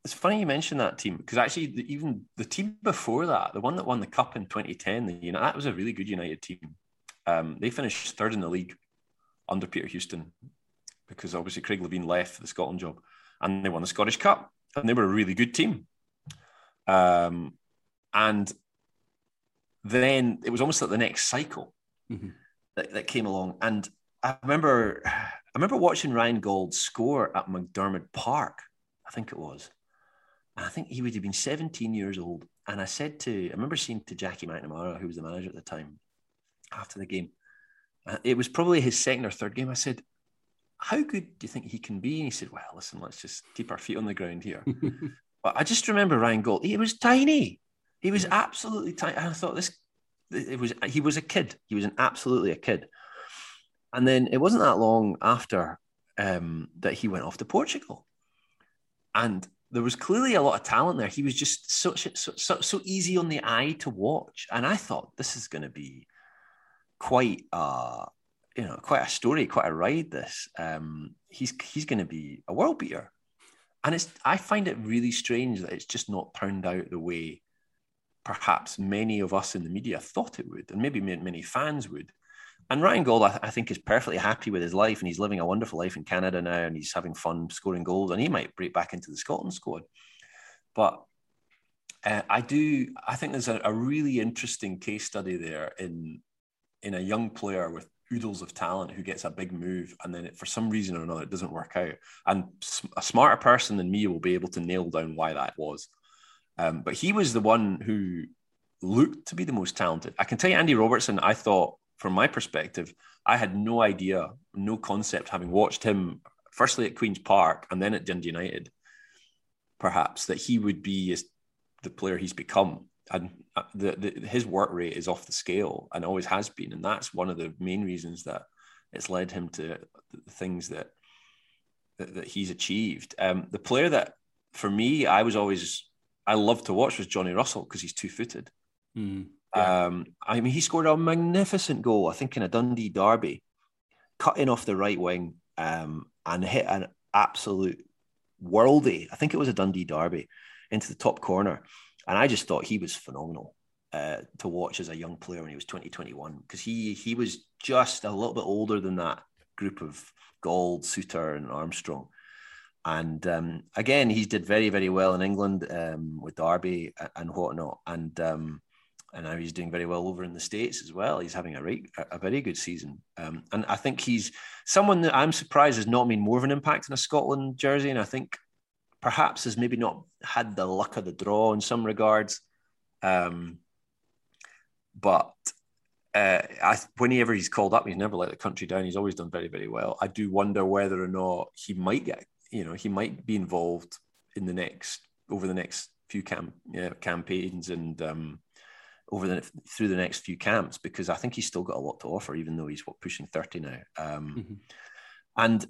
it's funny you mentioned that team because actually, the, even the team before that, the one that won the cup in 2010, the United, that was a really good United team. Um, they finished third in the league under Peter Houston because obviously Craig Levein left for the Scotland job and they won the Scottish Cup, and they were a really good team. Um, and then it was almost like the next cycle mm-hmm. that, that came along, and I remember, I remember watching Ryan Gauld score at McDiarmid Park, I think it was, and I think he would have been 17 years old. And I said to, I remember saying to Jackie McNamara, who was the manager at the time, after the game, uh, it was probably his second or third game. I said, how good do you think he can be? And he said, well, listen, let's just keep our feet on the ground here. but I just remember Ryan Gauld. He was tiny. He was absolutely tiny. And I thought this, it was, he was a kid. He was an absolutely a kid. And then it wasn't that long after um, that he went off to Portugal. And there was clearly a lot of talent there. He was just such so, so, so easy on the eye to watch. And I thought this is going to be quite uh, you know, quite a story, quite a ride. This um, he's he's going to be a world beater, and it's I find it really strange that it's just not turned out the way perhaps many of us in the media thought it would, and maybe many fans would. And Ryan Gauld, I, I, think, is perfectly happy with his life, and he's living a wonderful life in Canada now, and he's having fun scoring goals, and he might break back into the Scotland squad. But uh, I do, I think there's a, a really interesting case study there in in a young player with oodles of talent who gets a big move and then it, for some reason or another it doesn't work out. And a smarter person than me will be able to nail down why that was. Um, but he was the one who looked to be the most talented. I can tell you andy robertson i thought from my perspective i had no idea no concept having watched him firstly at queen's park and then at dundee united perhaps that he would be the player he's become and uh, the, the, his work rate is off the scale and always has been, and that's one of the main reasons that it's led him to the things that that, that he's achieved. Um, the player that, for me, I was always I loved to watch was Johnny Russell because he's two footed. Mm, yeah. um, I mean, he scored a magnificent goal, I think, in a Dundee derby, cutting off the right wing um, and hit an absolute worldy. I think it was a Dundee derby into the top corner and I just thought he was phenomenal uh, to watch as a young player when he was 2021 because he he was just a little bit older than that group of Gauld, Souttar, and Armstrong. and um, again, he did very, very well in England um, with Derby and whatnot. And um, and now he's doing very well over in the states as well. He's having a a very good season, um, and I think he's someone that I'm surprised has not made more of an impact in a Scotland jersey. And I think perhaps has maybe not had the luck of the draw in some regards. Um, but uh, I, whenever he's called up, he's never let the country down. He's always done very, very well. I do wonder whether or not he might get, you know, he might be involved in the next over the next few cam, yeah, campaigns and um, over the through the next few camps because I think he's still got a lot to offer, even though he's what pushing thirty now. Um, mm-hmm. And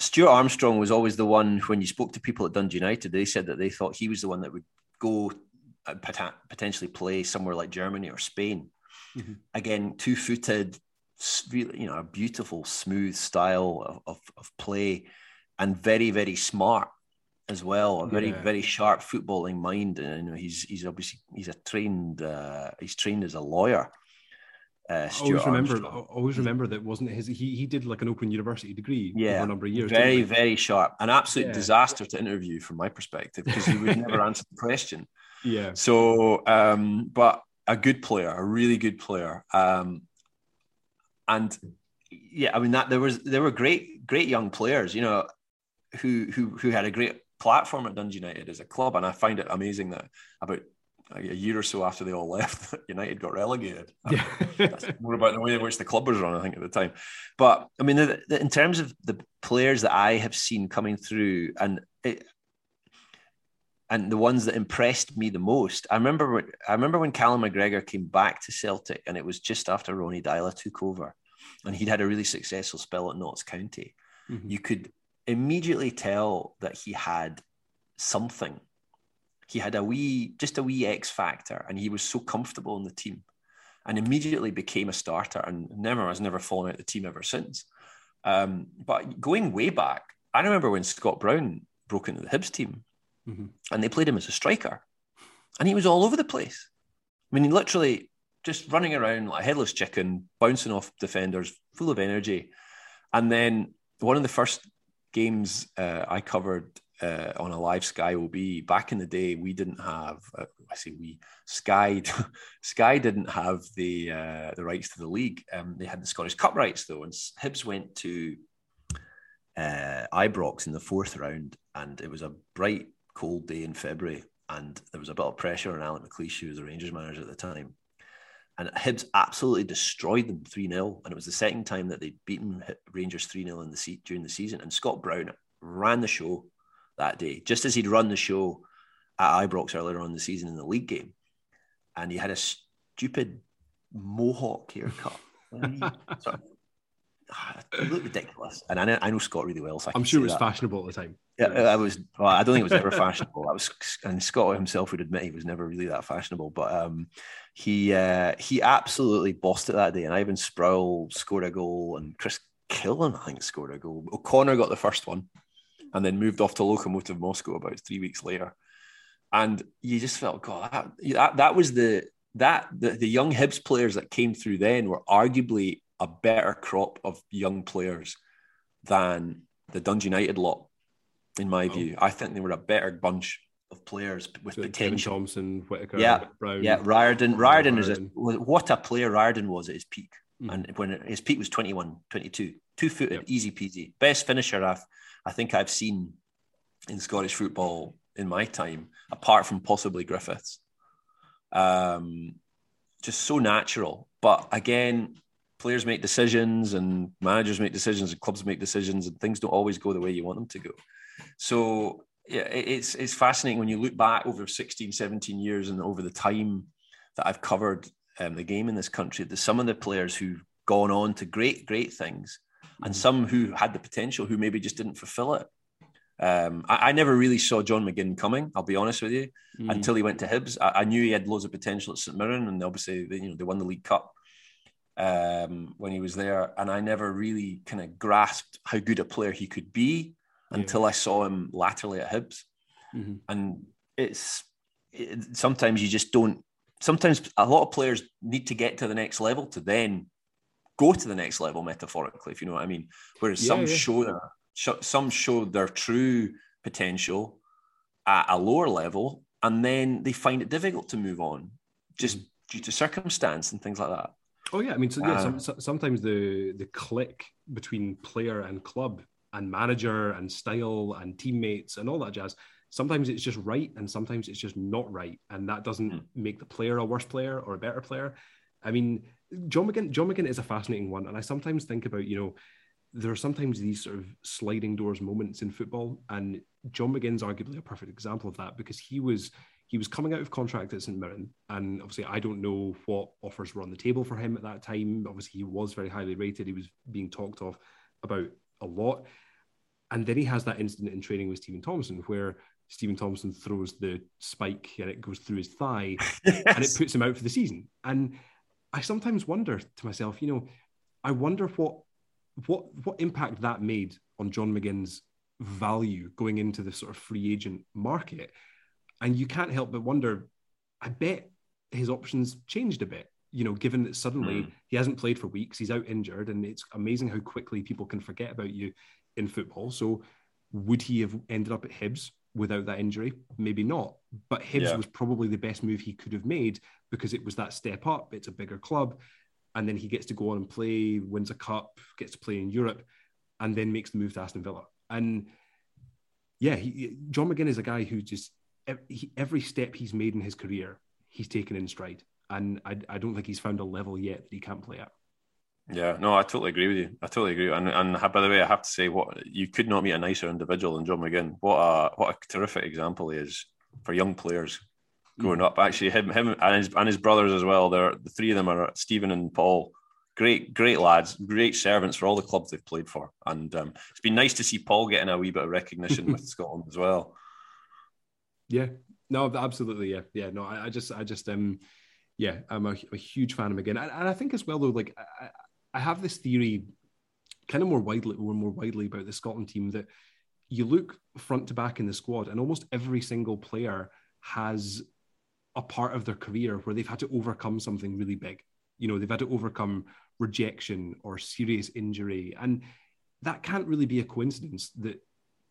Stuart Armstrong was always the one when you spoke to people at Dundee United, they said that they thought he was the one that would go uh, potentially play somewhere like Germany or Spain Mm-hmm. Again, two footed, you know, a beautiful, smooth style of, of, of, play and very, very smart as well. A very, yeah. very sharp footballing mind. And you know, he's he's obviously he's a trained uh, he's trained as a lawyer. Uh, always remember, Armstrong. always remember that wasn't his. He he did like an open university degree yeah, for a number of years. Very very sharp, an absolute yeah. disaster to interview from my perspective because he would never answer the question. Yeah. So, um, but a good player, a really good player. Um, and yeah, I mean that there was there were great great young players, you know, who who who had a great platform at Dundee United as a club, and I find it amazing that about a year or so after they all left, United got relegated. Yeah. That's more about the way in which the club was run, I think, at the time. But I mean, the, the, in terms of the players that I have seen coming through, and it, and the ones that impressed me the most. I remember when, I remember when Callum McGregor came back to Celtic, and it was just after Ronny Deila took over, and he'd had a really successful spell at Notts County. Mm-hmm. You could immediately tell that he had something. He had a wee, just a wee X factor, and he was so comfortable in the team, and immediately became a starter, and never has never fallen out the team ever since. Um, but going way back, I remember when Scott Brown broke into the Hibs team mm-hmm. and they played him as a striker, and he was all over the place. I mean, he literally just running around like a headless chicken, bouncing off defenders, full of energy. And then one of the first games uh, I covered uh, on a live Sky OB back in the day, we didn't have. Uh, I say we Sky Sky didn't have the uh, the rights to the league. Um, they had the Scottish Cup rights though, and Hibs went to uh, Ibrox in the fourth round, and it was a bright cold day in February, and there was a bit of pressure on Alec McLeish, who was the Rangers manager at the time. And Hibs absolutely destroyed them 3 0. And it was the second time that they'd beaten Rangers 3 0 in the seat during the season. And Scott Brown ran the show that day, just as he'd run the show at Ibrox earlier on the season in the league game. And he had a stupid mohawk haircut. sort of it looked ridiculous. And I know, I know Scott really well. So I am sure it was that. fashionable at the time. Yeah, I was. Well, I don't think it was ever fashionable. I was, and Scott himself would admit he was never really that fashionable. But um, he uh, he absolutely bossed it that day. And Ivan Sproule scored a goal, and Chris Killen, I think, scored a goal. O'Connor got the first one, and then moved off to Lokomotiv Moscow about three weeks later. And you just felt, God, that that, that was the that the, the young Hibs players that came through then were arguably a better crop of young players than the Dundee United lot, in my oh. view. I think they were a better bunch of players with so potential. Kevin Thomson, Whittaker, yeah, Brown. Yeah, Riordan. Riordan, Riordan. is a, what a player Riordan was at his peak. Mm. And when his peak was 21, 22, two footed, yep. easy peasy. Best finisher I've, I think I've seen in Scottish football in my time, apart from possibly Griffiths. Um, just so natural. But again, players make decisions and managers make decisions and clubs make decisions and things don't always go the way you want them to go. So yeah, it's it's fascinating when you look back over 16, 17 years and over the time that I've covered um, the game in this country, there's some of the players who've gone on to great, great things and some who had the potential who maybe just didn't fulfill it. Um, I, I, never really saw John McGinn coming. I'll be honest with you. Mm. Until he went to Hibs, I, I, knew he had loads of potential at St Mirren, and obviously, they, you know, they won the League Cup um, when he was there, and I never really kind of grasped how good a player he could be yeah. until I saw him laterally at Hibs. Mm-hmm. And it's it, sometimes you just don't. Sometimes a lot of players need to get to the next level to then go to the next level, metaphorically, if you know what I mean. Whereas yeah, some yeah. show their some show their true potential at a lower level, and then they find it difficult to move on just due to circumstance and things like that. Oh yeah, I mean, so yeah, uh, some, sometimes the the click between player and club and manager and style and teammates and all that jazz. Sometimes it's just right, and sometimes it's just not right, and that doesn't mm. make the player a worse player or a better player. I mean, John McGinn, John McGinn is a fascinating one, and I sometimes think about you know there are sometimes these sort of sliding doors moments in football, and John McGinn's arguably a perfect example of that because he was he was coming out of contract at St Mirren, and obviously I don't know what offers were on the table for him at that time. Obviously, he was very highly rated; he was being talked of about a lot, and then he has that incident in training with Stephen Thompson where Stephen Thompson throws the spike and it goes through his thigh, yes. and it puts him out for the season. And I sometimes wonder to myself, you know, I wonder what what what impact that made on John McGinn's value going into the sort of free agent market. And you can't help but wonder, I bet his options changed a bit, you know, given that suddenly mm. he hasn't played for weeks, he's out injured, and it's amazing how quickly people can forget about you in football. So would he have ended up at Hibs without that injury? Maybe not. But Hibs yeah. was probably the best move he could have made because it was that step up. It's a bigger club and then he gets to go on and play, wins a cup, gets to play in Europe, and then makes the move to Aston Villa. And yeah, he, John McGinn is a guy who just every step he's made in his career, he's taken in stride, and I, I don't think he's found a level yet that he can't play at. Yeah, no, I totally agree with you. I totally agree. And and by the way, I have to say, what you could not meet a nicer individual than John McGinn. What a what a terrific example he is for young players growing up. Actually, him, him, and his and his brothers as well. They're the three of them are Stephen and Paul. Great, great lads, great servants for all the clubs they've played for, and um, it's been nice to see Paul getting a wee bit of recognition with Scotland as well. Yeah, no, absolutely, yeah, yeah. No, I, I just, I just, um, yeah, I'm a, a huge fan of McGinn, and, and I think as well though, like I, I have this theory, kind of more widely, or more widely about the Scotland team that you look front to back in the squad, and almost every single player has a part of their career where they've had to overcome something really big. You know, they've had to overcome rejection or serious injury. And that can't really be a coincidence that,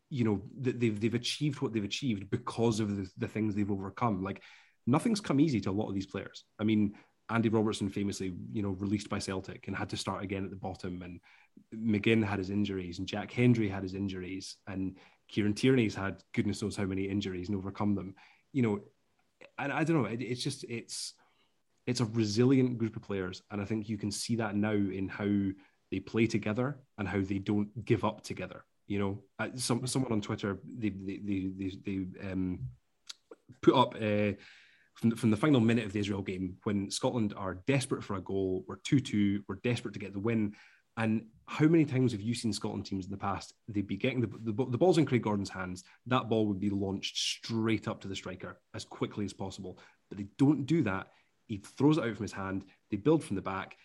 you know, that they've, they've achieved what they've achieved because of the, the things they've overcome. Like nothing's come easy to a lot of these players. I mean, Andy Robertson famously, you know, released by Celtic and had to start again at the bottom. And McGinn had his injuries, and Jack Hendry had his injuries, and Kieran Tierney's had goodness knows how many injuries and overcome them. You know, and I don't know. It, it's just it's it's a resilient group of players, and I think you can see that now in how they play together and how they don't give up together. You know, uh, some someone on Twitter they they they, they, they um, put up uh, from the, from the final minute of the Israel game when Scotland are desperate for a goal, we're two two, we're desperate to get the win, and how many times have you seen Scotland teams in the past? They'd be getting the, the, the ball's in Craig Gordon's hands. That ball would be launched straight up to the striker as quickly as possible. But they don't do that. He throws it out from his hand. They build from the back.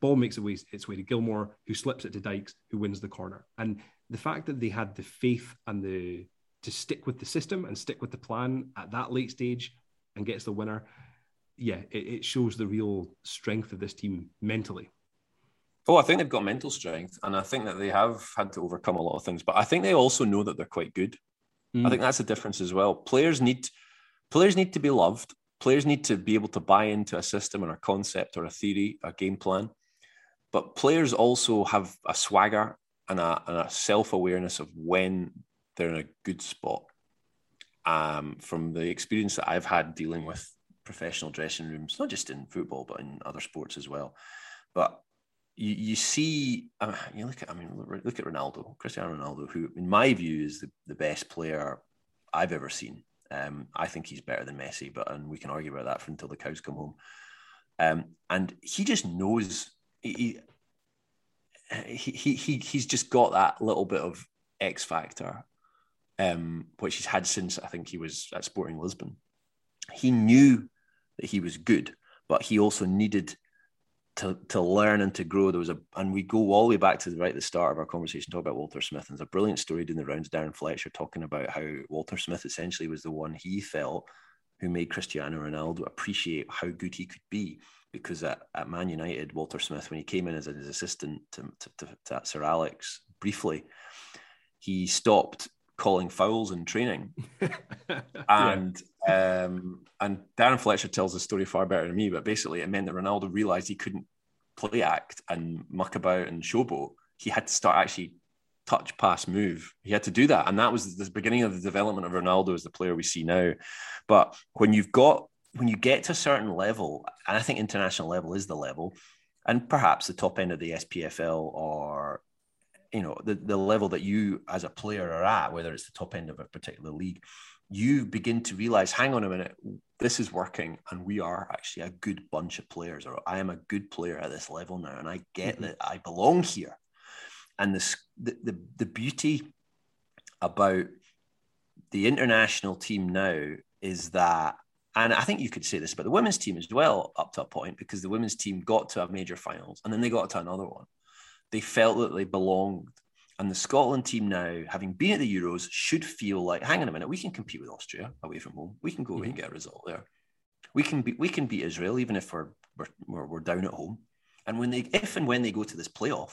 Ball makes its way, to Gilmour, who slips it to Dykes, who wins the corner. And the fact that they had the faith and the to stick with the system and stick with the plan at that late stage and gets the winner, yeah, it, it shows the real strength of this team mentally. Oh, I think they've got mental strength, and I think that they have had to overcome a lot of things. But I think they also know that they're quite good. Mm. I think that's a difference as well. Players need players need to be loved. Players need to be able to buy into a system or a concept or a theory, a game plan. But players also have a swagger and a, and a self awareness of when they're in a good spot. Um, from the experience that I've had dealing with professional dressing rooms, not just in football but in other sports as well. But you, you see, you look at, I mean, look at Ronaldo, Cristiano Ronaldo, who, in my view, is the, the best player I've ever seen. Um, I think he's better than Messi, but and we can argue about that for until the cows come home. Um, and he just knows he, he he he he's just got that little bit of X factor, um, which he's had since I think he was at Sporting Lisbon. He knew that he was good, but he also needed to to learn and to grow. There was a, and we go all the way back to the right at the start of our conversation, talk about Walter Smith. And there's a brilliant story doing the rounds. Darren Fletcher talking about how Walter Smith essentially was the one he felt who made Cristiano Ronaldo appreciate how good he could be. Because at, at Man United, Walter Smith, when he came in as his assistant to, to, to, to Sir Alex briefly, he stopped calling fouls in training. and yeah. Um, and Darren Fletcher tells the story far better than me, but basically it meant that Ronaldo realized he couldn't play act and muck about and showboat. He had to start actually touch, pass, move. He had to do that, and that was the beginning of the development of Ronaldo as the player we see now. But when you've got when you get to a certain level, and I think international level is the level, and perhaps the top end of the SPFL or you know the, the level that you as a player are at, whether it's the top end of a particular league, you begin to realize, hang on a minute, this is working, and we are actually a good bunch of players, or I am a good player at this level now, and I get mm-hmm. that I belong here. And this the, the the beauty about the international team now is that and I think you could say this about the women's team as well, up to a point, because the women's team got to a major finals and then they got to another one. They felt that they belonged. And the Scotland team now, having been at the Euros, should feel like, hang on a minute, we can compete with Austria away from home. We can go away and mm-hmm. get a result there. We can be, we can beat Israel even if we're, we're we're down at home. And when they if and when they go to this playoff,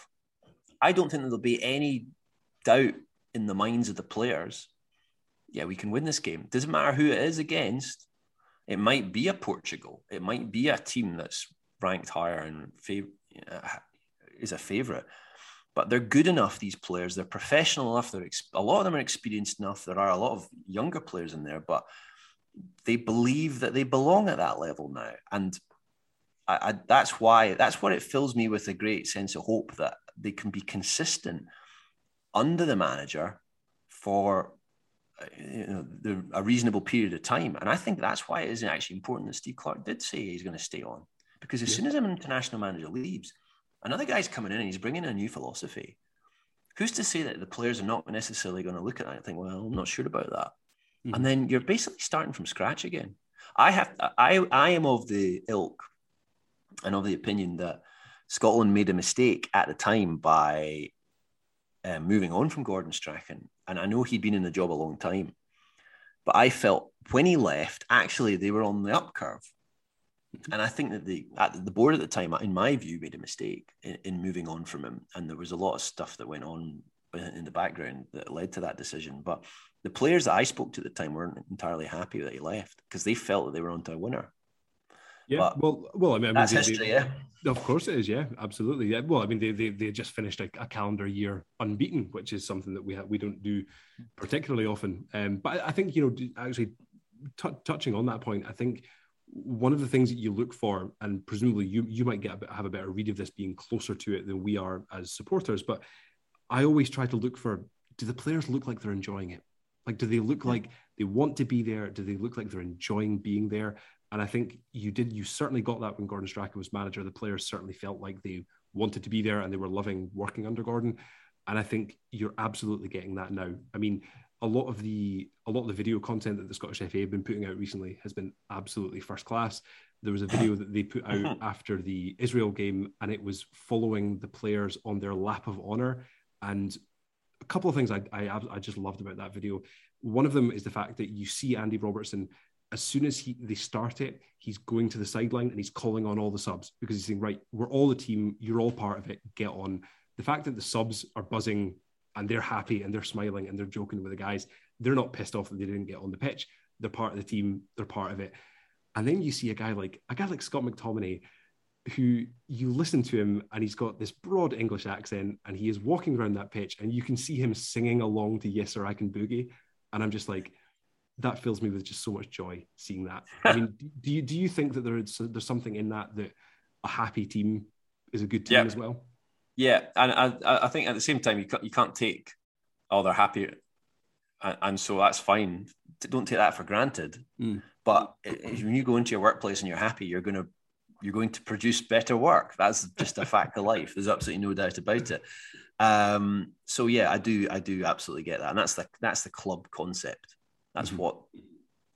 I don't think there'll be any doubt in the minds of the players. Yeah, we can win this game. Doesn't matter who it is against. It might be a Portugal. It might be a team that's ranked higher and fav- uh, is a favourite. But they're good enough. These players, they're professional enough. They're ex- a lot of them are experienced enough. There are a lot of younger players in there, but they believe that they belong at that level now, and I, I, that's why that's what it fills me with a great sense of hope that they can be consistent under the manager for you know, the, a reasonable period of time. And I think that's why it isn't actually important that Steve Clarke did say he's going to stay on. Because as yeah. soon as an international manager leaves, another guy's coming in and he's bringing a new philosophy. Who's to say that the players are not necessarily going to look at that and think, well, I'm not sure about that. Mm-hmm. And then you're basically starting from scratch again. I have, I, I am of the ilk and of the opinion that Scotland made a mistake at the time by uh, moving on from Gordon Strachan and I know he'd been in the job a long time, but I felt when he left, actually they were on the up curve. And I think that the at the board at the time, in my view, made a mistake in, in moving on from him. And there was a lot of stuff that went on in the background that led to that decision. But the players that I spoke to at the time weren't entirely happy that he left because they felt that they were onto a winner. Yeah, but well, well, I mean, that's they, history, they, yeah. Of course it is, yeah, absolutely, yeah. Well, I mean, they they, they just finished a, a calendar year unbeaten, which is something that we have, we don't do particularly often. Um, but I think you know, actually, t- touching on that point, I think one of the things that you look for, and presumably you you might get a bit, have a better read of this being closer to it than we are as supporters, but I always try to look for: do the players look like they're enjoying it? Like, do they look like they want to be there? Do they look like they're enjoying being there? And I think you did, you certainly got that when Gordon Strachan was manager. The players certainly felt like they wanted to be there and they were loving working under Gordon. And I think you're absolutely getting that now. I mean, a lot of the a lot of the video content that the Scottish FA have been putting out recently has been absolutely first class. There was a video that they put out after the Israel game, and it was following the players on their lap of honor. And a couple of things I, I, I just loved about that video. One of them is the fact that you see Andy Robertson as soon as he they start it, he's going to the sideline and he's calling on all the subs because he's saying, right, we're all the team, you're all part of it, get on. The fact that the subs are buzzing and they're happy and they're smiling and they're joking with the guys, they're not pissed off that they didn't get on the pitch. They're part of the team, they're part of it. And then you see a guy like a guy like Scott McTominay, who you listen to him and he's got this broad English accent and he is walking around that pitch and you can see him singing along to Yes Sir I Can Boogie. And I'm just like, that fills me with just so much joy seeing that. I mean, do you do you think that there's there's something in that that a happy team is a good team yeah. as well? Yeah, and I I think at the same time you can't you can't take oh they're happy, and, and so that's fine. Don't take that for granted. Mm. But when you go into your workplace and you're happy, you're going to you're going to produce better work. That's just a fact of life. There's absolutely no doubt about it. Um, so yeah, I do I do absolutely get that, and that's the that's the club concept. That's mm-hmm. what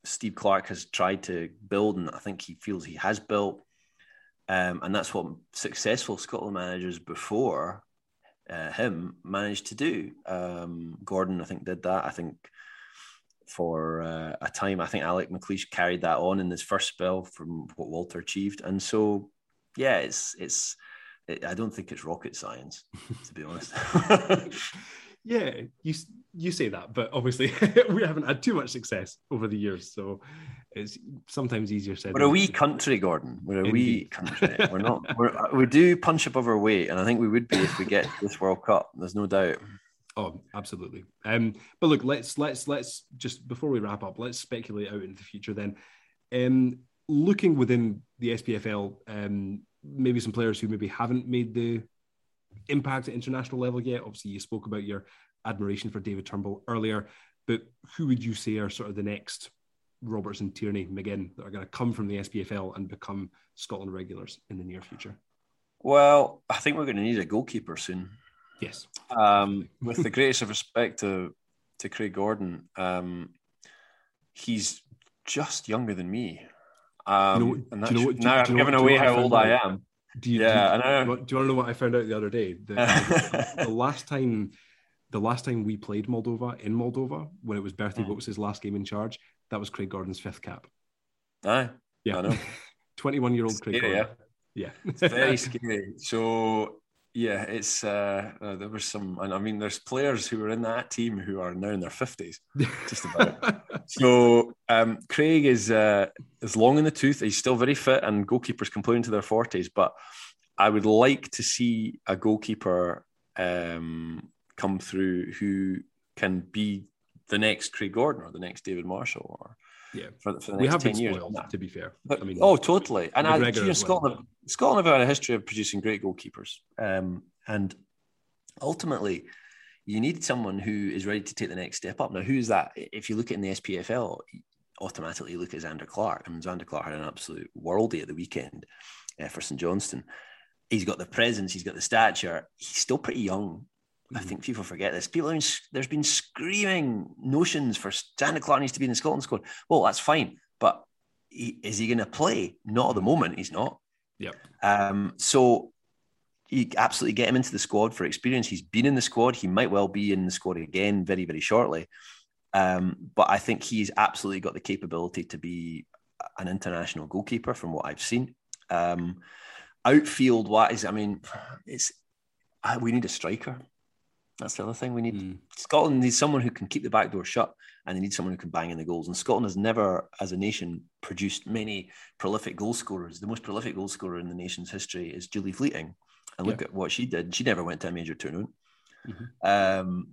Steve Clarke has tried to build, and I think he feels he has built. Um, and that's what successful Scotland managers before uh, him managed to do. Um, Gordon, I think, did that. I think for uh, a time, I think Alec McLeish carried that on in his first spell from what Walter achieved. And so, yeah, it's it's. It, I don't think it's rocket science, to be honest. Yeah, you you say that, but obviously we haven't had too much success over the years, so it's sometimes easier said. We're a wee country, Gordon. We're a Indeed. wee country. We're not. We're, we do punch above our weight, and I think we would be if we get this World Cup. There's no doubt. Oh, absolutely. Um, but look, let's let's let's just before we wrap up, let's speculate out into the future. Then, um, looking within the SPFL, um, maybe some players who maybe haven't made the impact at international level yet. Obviously, you spoke about your admiration for David Turnbull earlier, but who would you say are sort of the next Robertson, Tierney, McGinn that are going to come from the SPFL and become Scotland regulars in the near future? Well, I think we're going to need a goalkeeper soon. Yes. Um, with the greatest of respect to to Craig Gordon, um, he's just younger than me. Um, you know, and that's, you know what, now I'm giving away how old I am. Do you, yeah, do you, do you want to know what I found out the other day? The, the last time, the last time we played Moldova in Moldova, when it was Bertie mm. Vogts's last game in charge, that was Craig Gordon's fifth cap. Aye, yeah, I know. Twenty-one-year-old Craig scary, Gordon. Yeah, yeah. it's very scary. So yeah, it's uh, uh, there was some, and I mean, there's players who were in that team who are now in their fifties, just about. so um, Craig is uh, is long in the tooth. He's still very fit, and goalkeepers can play into their forties. But I would like to see a goalkeeper um, come through who can be the next Craig Gordon or the next David Marshall or yeah, for, for the next we have 10 years. Spoiled, to be fair, but, I mean, oh, totally. And I, you know, Scotland, well. Scotland have had a history of producing great goalkeepers, um, and ultimately, you need someone who is ready to take the next step up. Now, who's that? If you look at in the SPFL, automatically you look at Zander Clark. I mean, Zander Clark had an absolute worldie at the weekend uh, for St Johnstone. He's got the presence, he's got the stature. He's still pretty young. I mm-hmm. think people forget this. People, there's been screaming notions for Zander Clark needs to be in the Scotland squad. Well, that's fine, but he, is he going to play? Not at the moment. He's not. Yeah. Um. So you absolutely get him into the squad for experience. He's been in the squad. He might well be in the squad again very, very shortly. Um, but I think he's absolutely got the capability to be an international goalkeeper from what I've seen. Um, outfield wise, I mean, it's we need a striker. That's the other thing we need. Mm. Scotland needs someone who can keep the back door shut, and they need someone who can bang in the goals. And Scotland has never, as a nation, produced many prolific goal scorers. The most prolific goal scorer in the nation's history is Julie Fleeting, and look yeah. at what she did. She never went to a major tournament. Mm-hmm. Um,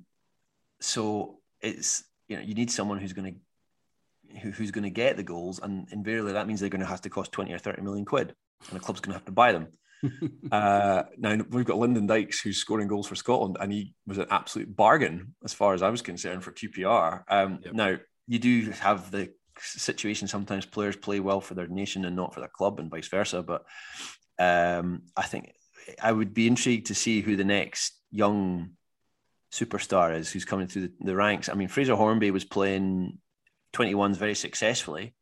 so it's you know you need someone who's going to who, who's going to get the goals, and invariably that means they're going to have to cost twenty or thirty million quid, and the club's going to have to buy them. uh, now we've got Lyndon Dykes who's scoring goals for Scotland, and he was an absolute bargain as far as I was concerned for QPR. Um, yep. Now you do have the situation sometimes players play well for their nation and not for their club, and vice versa. But um, I think I would be intrigued to see who the next young superstar is who's coming through the, the ranks. I mean, Fraser Hornby was playing 21s very successfully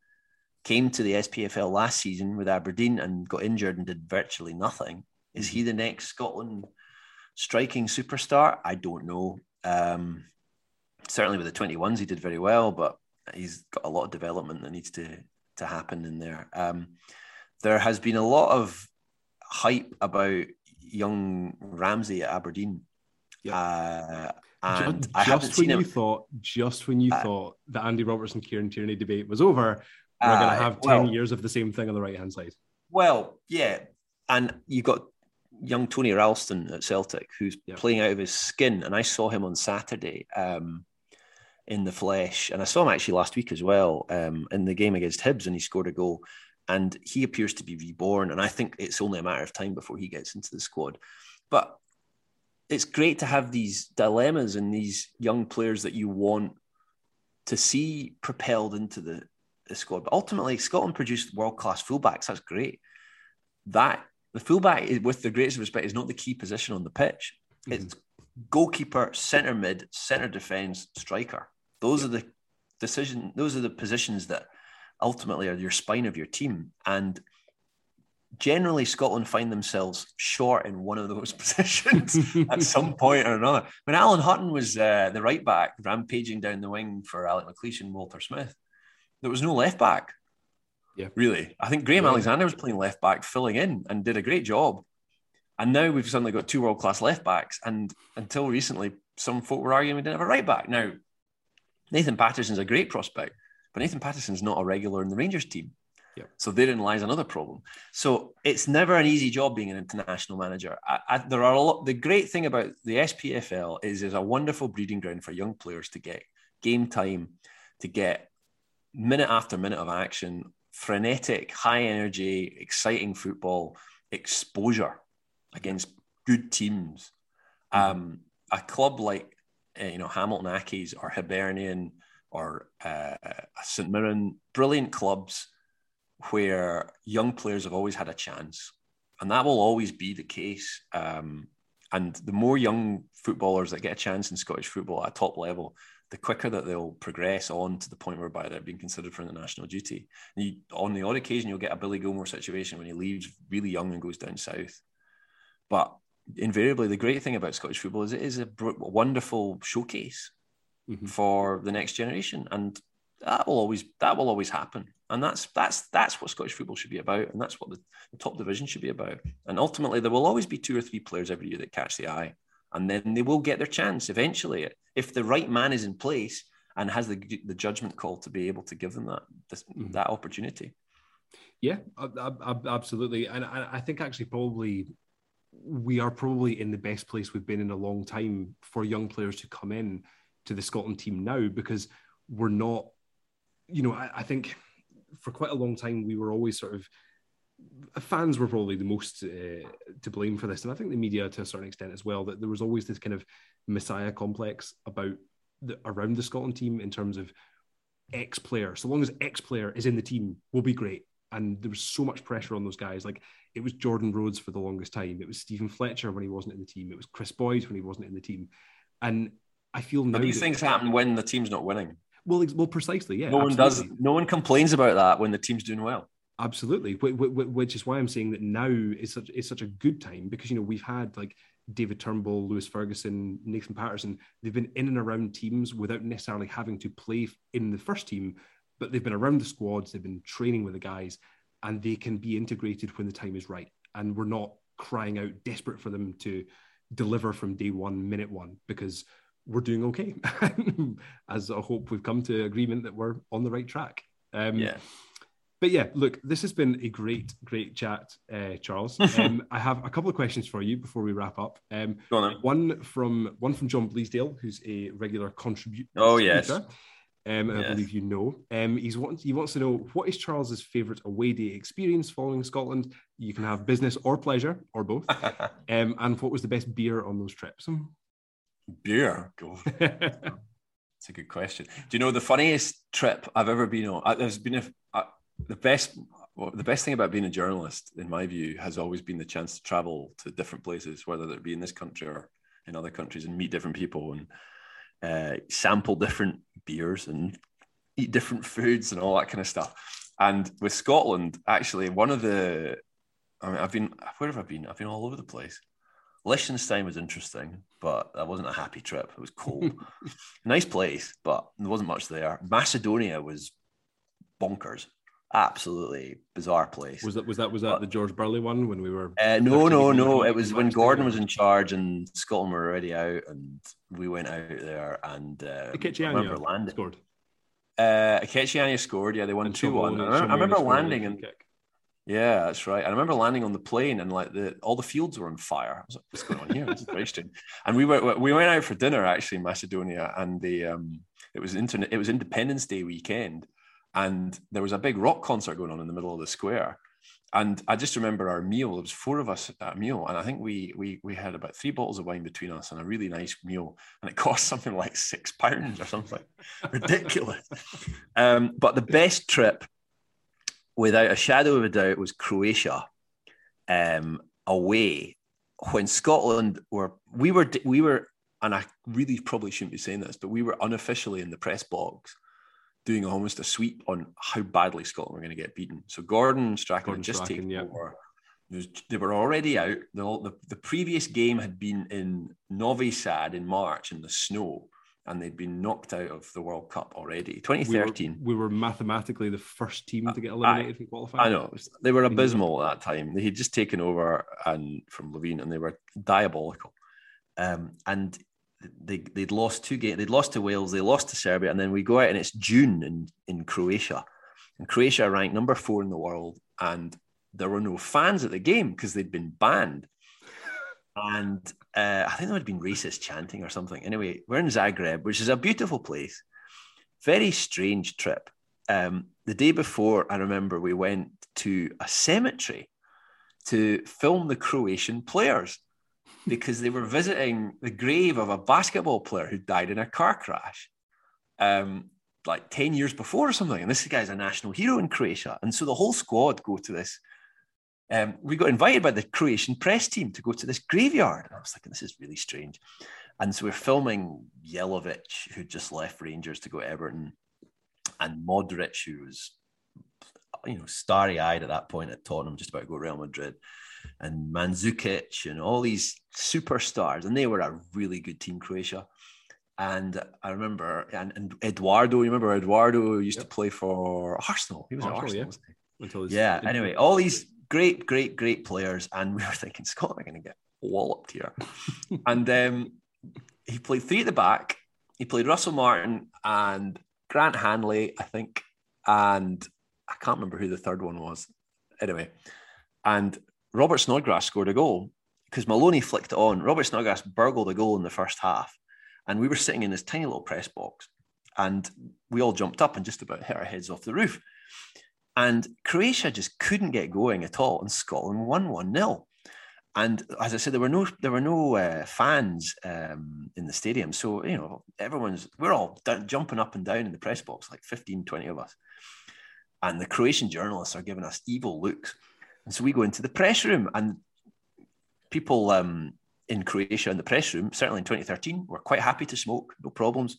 came to the SPFL last season with Aberdeen and got injured and did virtually nothing. Is he the next Scotland striking superstar? I don't know. Um, certainly with the 21s, he did very well, but he's got a lot of development that needs to, to happen in there. Um, there has been a lot of hype about young Ramsay at Aberdeen. Yeah. Uh, and just, just when you thought, just when you uh, thought the Andy Robertson Kieran Tierney debate was over, we're going to uh, have 10 well, years of the same thing on the right hand side. Well, yeah. And you've got young Tony Ralston at Celtic who's yeah. playing out of his skin. And I saw him on Saturday um, in the flesh. And I saw him actually last week as well um, in the game against Hibs, and he scored a goal. And he appears to be reborn. And I think it's only a matter of time before he gets into the squad. But it's great to have these dilemmas and these young players that you want to see propelled into the the squad. But ultimately, Scotland produced world class fullbacks. That's great. That the fullback, is, with the greatest respect, is not the key position on the pitch. Mm-hmm. It's goalkeeper, centre mid, centre defence, striker. Those are the decision. Those are the positions that ultimately are your spine of your team. And generally, Scotland find themselves short in one of those positions at some point or another. When Alan Hutton was uh, the right back, rampaging down the wing for Alec McLeish and Walter Smith, there was no left back. Yeah. Really. I think Graham yeah. Alexander was playing left back, filling in and did a great job. And now we've suddenly got two world class left backs. And until recently, some folk were arguing we didn't have a right back. Now, Nathan Patterson's a great prospect, but Nathan Patterson's not a regular in the Rangers team. Yep. So therein lies another problem. So it's never an easy job being an international manager. I, I, there are a lot. The great thing about the SPFL is is a wonderful breeding ground for young players to get game time, to get minute after minute of action, frenetic, high energy, exciting football, exposure against good teams. Mm-hmm. Um, a club like uh, you know Hamilton Accies or Hibernian or uh, St Mirren, brilliant clubs where young players have always had a chance, and that will always be the case. Um, and the more young footballers that get a chance in Scottish football at a top level, the quicker that they'll progress on to the point whereby they're being considered for international duty. You, on the odd occasion, you'll get a Billy Gilmour situation when he leaves really young and goes down south. But invariably, the great thing about Scottish football is it is a wonderful showcase mm-hmm. for the next generation, and that will always that will always happen and that's that's that's what Scottish football should be about, and that's what the, the, top division should be about. And ultimately, there will always be two or three players every year that catch the eye, and then they will get their chance eventually if the right man is in place and has the the judgment call to be able to give them that this, mm-hmm. that opportunity. Yeah, absolutely, and I think actually probably we are probably in the best place we've been in a long time for young players to come in to the Scotland team now because we're not, you know, I, I think for quite a long time, we were always sort of fans were probably the most uh, to blame for this, and I think the media to a certain extent as well. That there was always this kind of messiah complex about the, around the Scotland team in terms of X player. So long as X player is in the team, will be great. And there was so much pressure on those guys. Like it was Jordan Rhodes for the longest time. It was Steven Fletcher when he wasn't in the team. It was Kris Boyd when he wasn't in the team. And I feel now but these things happen when the team's not winning. Well, well, precisely, yeah. No one absolutely. does. No one complains about that when the team's doing well. Absolutely, which is why I'm saying that now is such is such a good time because you know we've had like David Turnbull, Lewis Ferguson, Nathan Patterson. They've been in and around teams without necessarily having to play in the first team, but they've been around the squads. They've been training with the guys, and they can be integrated when the time is right. And we're not crying out desperate for them to deliver from day one, minute one, because we're doing okay. As I hope we've come to agreement that we're on the right track. Um, yeah. But yeah, look, this has been a great, great chat, uh, Charles. Um, I have a couple of questions for you before we wrap up. Um, on, one from one from John Bleasdale, who's a regular contributor. Oh yes. Um, yes. I believe you know. Um, he's wants he wants to know what is Charles's favourite away day experience following Scotland. You can have business or pleasure or both. um, and what was the best beer on those trips? Beer. Go. It's a good question. Do you know the funniest trip I've ever been on? There's been a, the best. Well, the best thing about being a journalist, in my view, has always been the chance to travel to different places, whether it be in this country or in other countries, and meet different people and uh, sample different beers and eat different foods and all that kind of stuff. And with Scotland, actually, one of the, I mean, I've been where have I been? I've been all over the place. Liechtenstein was interesting, but that wasn't a happy trip. It was cold. nice place, but there wasn't much there. Macedonia was bonkers. Absolutely bizarre place. Was that was that was that but, the George Burley one when we were? Uh, no, no, no. It was when Gordon was in charge and Scotland were already out, and we went out there and uh, I remember landing. Scored. Uh, scored. Yeah, they won two one. I, I remember landing and. Kick. Yeah, that's right. And I remember landing on the plane and like the all the fields were on fire. I was like, what's going on here? This is very strange. And we went we went out for dinner actually in Macedonia, and the um it was internet it was Independence Day weekend, and there was a big rock concert going on in the middle of the square. And I just remember our meal. There was four of us at a meal, and I think we we we had about three bottles of wine between us and a really nice meal, and it cost something like six pounds or something ridiculous. Um, but the best trip without a shadow of a doubt, was Croatia um, away when Scotland were we were we were and I really probably shouldn't be saying this, but we were unofficially in the press box doing almost a sweep on how badly Scotland were going to get beaten. So Gordon Strachan had just Strachan, taken yeah. over. Was, they were already out. The, the, the previous game had been in Novi Sad in March in the snow and they'd been knocked out of the World Cup already. 2013. We were, we were mathematically the first team to get eliminated I, from qualifying. I know. They were abysmal at that time. They had just taken over and from Levein, and they were diabolical. Um, and they they'd lost two games. They'd lost to Wales. They lost to Serbia, and then we go out and it's June in in Croatia, and Croatia ranked number four in the world, and there were no fans at the game because they'd been banned. And uh, I think there had been racist chanting or something. Anyway, we're in Zagreb, which is a beautiful place. Very strange trip. Um, the day before, I remember we went to a cemetery to film the Croatian players because they were visiting the grave of a basketball player who died in a car crash um, like 10 years before or something. And this guy's a national hero in Croatia. And so the whole squad go to this. Um, we got invited by the Croatian press team to go to this graveyard. And I was thinking, this is really strange. And so we're filming Jelavic, who just left Rangers to go to Everton, and Modric, who was, you know, starry eyed at that point at Tottenham, just about to go Real Madrid and Mandzukic and all these superstars, and they were a really good team, Croatia. And I remember, and, and Eduardo, you remember Eduardo used yep. to play for Arsenal. He was Arsenal, at Arsenal, yeah. Until yeah. Anyway, all these great, great, great players, and we were thinking Scotland are going to get walloped here. and um, he played three at the back. He played Russell Martin and Grant Hanley, I think, and I can't remember who the third one was. Anyway, and Robert Snodgrass scored a goal because Maloney flicked it on. Robert Snodgrass burgled a goal in the first half. And we were sitting in this tiny little press box and we all jumped up and just about hit our heads off the roof. And Croatia just couldn't get going at all. And Scotland won 1 0. And as I said, there were no there were no uh, fans um, in the stadium, so you know everyone's we're all jumping up and down in the press box, like 15, 20 of us, and the Croatian journalists are giving us evil looks. And so we go into the press room, and people um, in Croatia in the press room, certainly in 2013, were quite happy to smoke, no problems.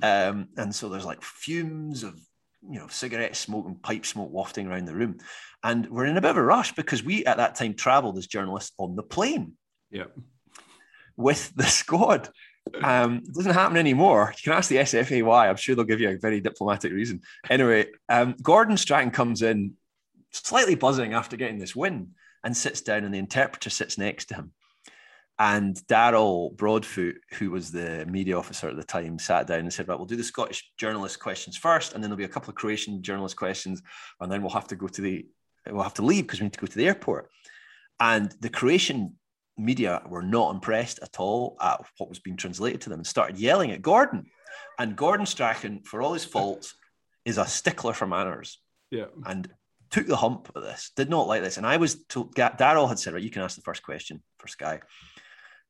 Um, and so there's like fumes of you know cigarette smoke and pipe smoke wafting around the room, and we're in a bit of a rush because we at that time travelled as journalists on the plane. Yeah. With the squad. Um, it doesn't happen anymore. You can ask the SFA why. I'm sure they'll give you a very diplomatic reason. Anyway, um, Gordon Strachan comes in slightly buzzing after getting this win and sits down, and the interpreter sits next to him. And Darryl Broadfoot, who was the media officer at the time, sat down and said, Right, we'll do the Scottish journalist questions first, and then there'll be a couple of Croatian journalist questions, and then we'll have to go to the we'll have to leave because we need to go to the airport. And the Croatian media were not impressed at all at what was being translated to them and started yelling at Gordon. And Gordon Strachan, for all his faults, is a stickler for manners. Yeah. And took the hump with this, did not like this. And I was told, Darryl had said, right, you can ask the first question for Sky.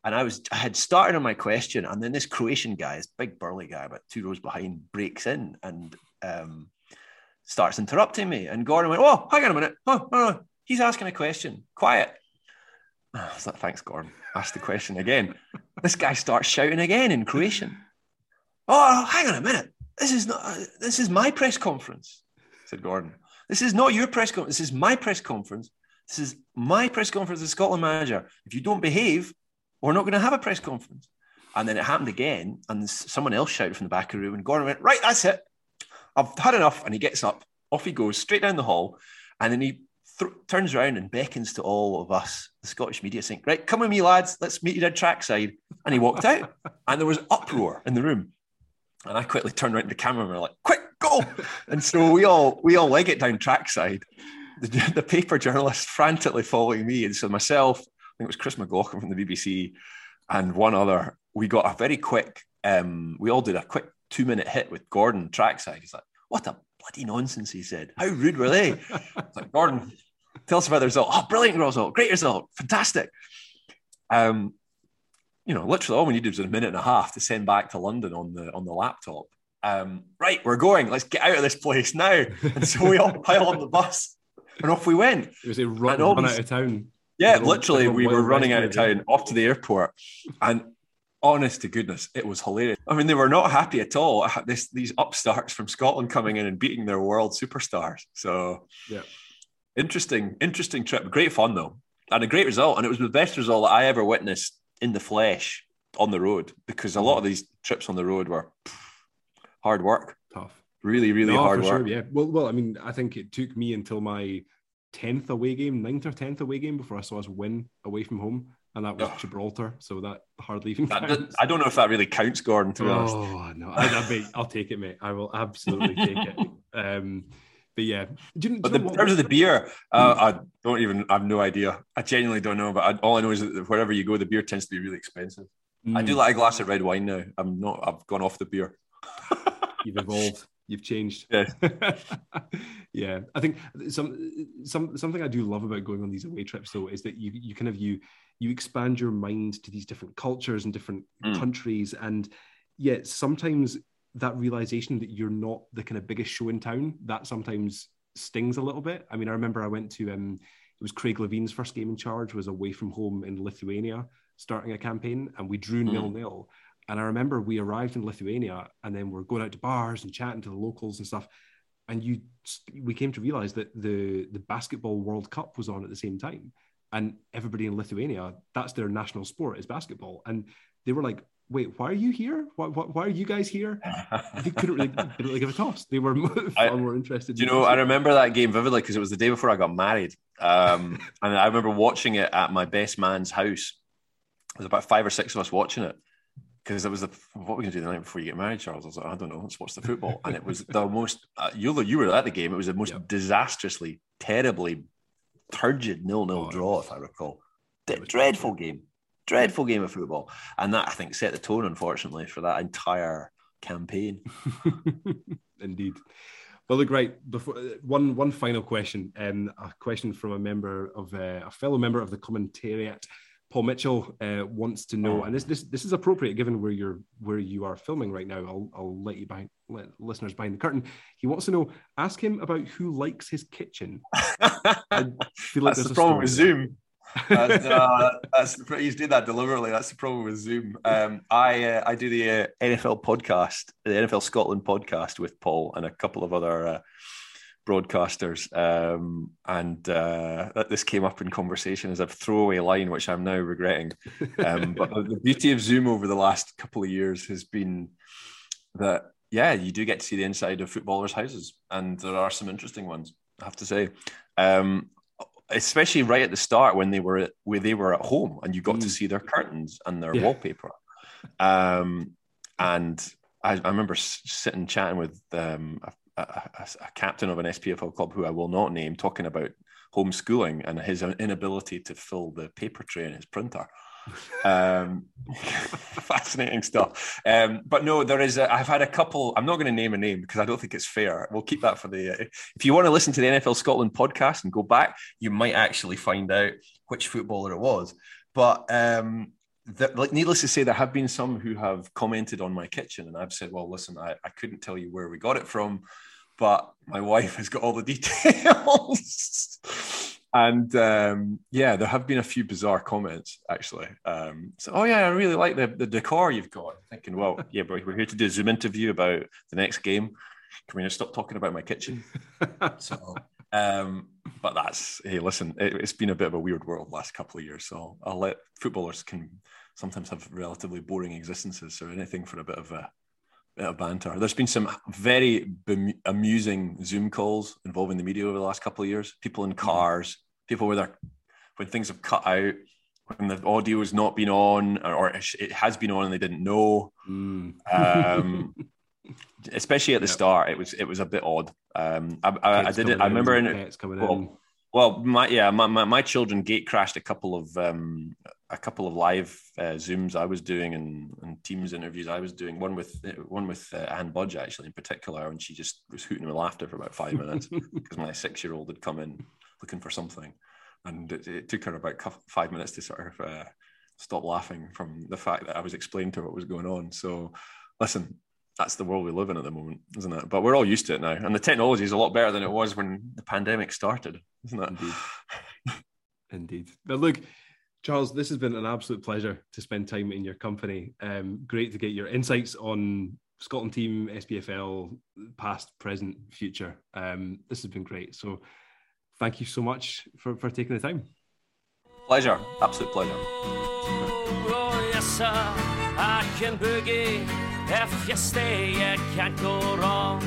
And I was, I had started on my question, and then this Croatian guy, this big burly guy, about two rows behind, breaks in and um, starts interrupting me. And Gordon went, "Oh, hang on a minute! Oh, no, no, he's asking a question. Quiet." I was like, "Thanks, Gordon." Ask the question again. this guy starts shouting again in Croatian. Oh, hang on a minute! This is not. Uh, this is my press conference," said Gordon. This is not your press conference. This is my press conference. This is my press conference as Scotland manager. If you don't behave, we're not going to have a press conference. And then it happened again, and someone else shouted from the back of the room, and Gordon went, Right, that's it. I've had enough. And he gets up, off he goes, straight down the hall. And then he th- turns around and beckons to all of us, the Scottish media, saying, Right, come with me, lads, let's meet you down trackside. And he walked out, and there was uproar in the room. And I quickly turned around to the camera and we are like, Quick, go! and so we all we all leg it down trackside. The, the paper journalist frantically following me, and so myself, I think it was Chris McLaughlin from the BBC, and one other. We got a very quick. Um, we all did a quick two minute hit with Gordon trackside. He's like, "What a bloody nonsense!" He said. "How rude were they?" it's like Gordon, tell us about the result. Oh, brilliant result! Great result! Fantastic. Um, you know, literally all we needed was a minute and a half to send back to London on the on the laptop um, right, we're going. Let's get out of this place now. And so we all pile on the bus and off we went. It was a run, run out of town. Yeah, literally, we were running out of town off to the airport. And honest to goodness, it was hilarious. I mean, they were not happy at all. This, these upstarts from Scotland coming in and beating their world superstars. So, yeah, interesting, interesting trip. Great fun though, and a great result. And it was the best result that I ever witnessed in the flesh on the road because a lot of these trips on the road were hard work. Tough. Really, really no, hard work. Sure, yeah. Well, well, I mean, I think it took me until my tenth away game, ninth or tenth away game, before I saw us win away from home. and that was oh. Gibraltar. So that hardly even counts. I don't know if that really counts, Gordon. To be honest, oh no, I, I, I'll take it, mate. I will absolutely take it. Um, but yeah, do you, do but the, in terms of the beer, uh, I don't even. I have no idea. I genuinely don't know. But I, all I know is that wherever you go, the beer tends to be really expensive. Mm. I do mm. like a glass of red wine now. I'm not. I've gone off the beer. You've evolved. You've changed. Yeah. yeah. I think some some something I do love about going on these away trips though is that you you kind of you you expand your mind to these different cultures and different mm. countries and yet sometimes that realization that you're not the kind of biggest show in town that sometimes stings a little bit. I mean, I remember I went to um it was Craig Levein's first game in charge was away from home in Lithuania starting a campaign and we drew mm. nil nil and I remember we arrived in Lithuania and then we're going out to bars and chatting to the locals and stuff. And you, we came to realize that the the basketball World Cup was on at the same time, and everybody in Lithuania, that's their national sport is basketball, and they were like, "Wait, why are you here? Why, why, why are you guys here?" They couldn't really, couldn't really give a toss. They were far I, more interested. You know, I remember that game vividly because it was the day before I got married, um, and I remember watching it at my best man's house. There's about five or six of us watching it because it was the what are we going to do the night before you get married, Charles? I was like, I don't know, let's watch the football, and it was the most. Uh, you you were at the game. It was the most yep. disastrously, terribly turgid nil-nil oh, draw, if I recall. D- dreadful game, dreadful game of football, and that I think set the tone, unfortunately, for that entire campaign. Indeed. Well, look, right. Before uh, one, one final question, um, a question from a member of uh, a fellow member of the commentariat Paul Mitchell uh, wants to know, and this, this this is appropriate given where you're where you are filming right now. I'll I'll let you behind let listeners behind the curtain. He wants to know, ask him about who likes his kitchen. I feel like that's the problem with Zoom. that's, uh, that's he's did that deliberately. That's the problem with Zoom. Um, I uh, I do the uh, NFL podcast, the NFL Scotland podcast with Paul and a couple of other uh, broadcasters, um, and uh, this came up in conversation as a throwaway line, which I'm now regretting. Um, but the beauty of Zoom over the last couple of years has been that yeah, you do get to see the inside of footballers' houses, and there are some interesting ones. I have to say, um, especially right at the start when they were at, where they were at home, and you got mm. to see their curtains and their yeah. wallpaper. Um, and I, I, remember sitting chatting with um, a a, a, captain of an SPFL club who I will not name talking about homeschooling and his inability to fill the paper tray in his printer. um, fascinating stuff. Um, but no, there is. i have had a couple. I'm not going to name a name because I don't think it's fair. We'll keep that for the. Uh, if you want to listen to the NFL Scotland podcast and go back, you might actually find out which footballer it was. But um, the, like needless to say, there have been some who have commented on my kitchen, and I've said, "Well, listen, I, I couldn't tell you where we got it from but my wife has got all the details. and um, yeah, there have been a few bizarre comments actually. Um, so, oh yeah, I really like the, the decor you've got. Thinking, well, yeah, but we're here to do a Zoom interview about the next game. Can we just stop talking about my kitchen? so, um, but that's hey, listen, it, has been a bit of a weird world last couple of years. So I'll let footballers can sometimes have relatively boring existences. So anything for a bit of a bit of banter. There's been some very amusing Zoom calls involving the media over the last couple of years. People in mm-hmm. cars, people where they're when things have cut out, when the audio has not been on, or it has been on and they didn't know. Mm. Um, especially at the yep. start, it was it was a bit odd. Um, I, I, I did it. I remember in, it. Well, well, my yeah, my, my, my children gate crashed a couple of um, a couple of live uh, zooms I was doing and, and Teams interviews I was doing. One with one with uh, Anne Budge actually in particular, and she just was hooting with laughter for about five minutes because my six year old had come in looking for something, and it, it took her about five minutes to sort of uh, stop laughing from the fact that I was explaining to her what was going on. So, listen, that's the world we live in at the moment, isn't it? But we're all used to it now, and the technology is a lot better than it was when the pandemic started, isn't it? Indeed. Indeed. But look, Charles, this has been an absolute pleasure to spend time in your company. Um, great to get your insights on Scotland team, SPFL, past, present, future. Um, this has been great. So thank you so much for, for taking the time. Pleasure. Absolute pleasure. Oh, yes, sir. I can boogie. If you stay, you can't go wrong.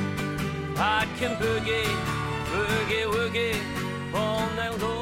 I can boogie, boogie, woogie, all night long.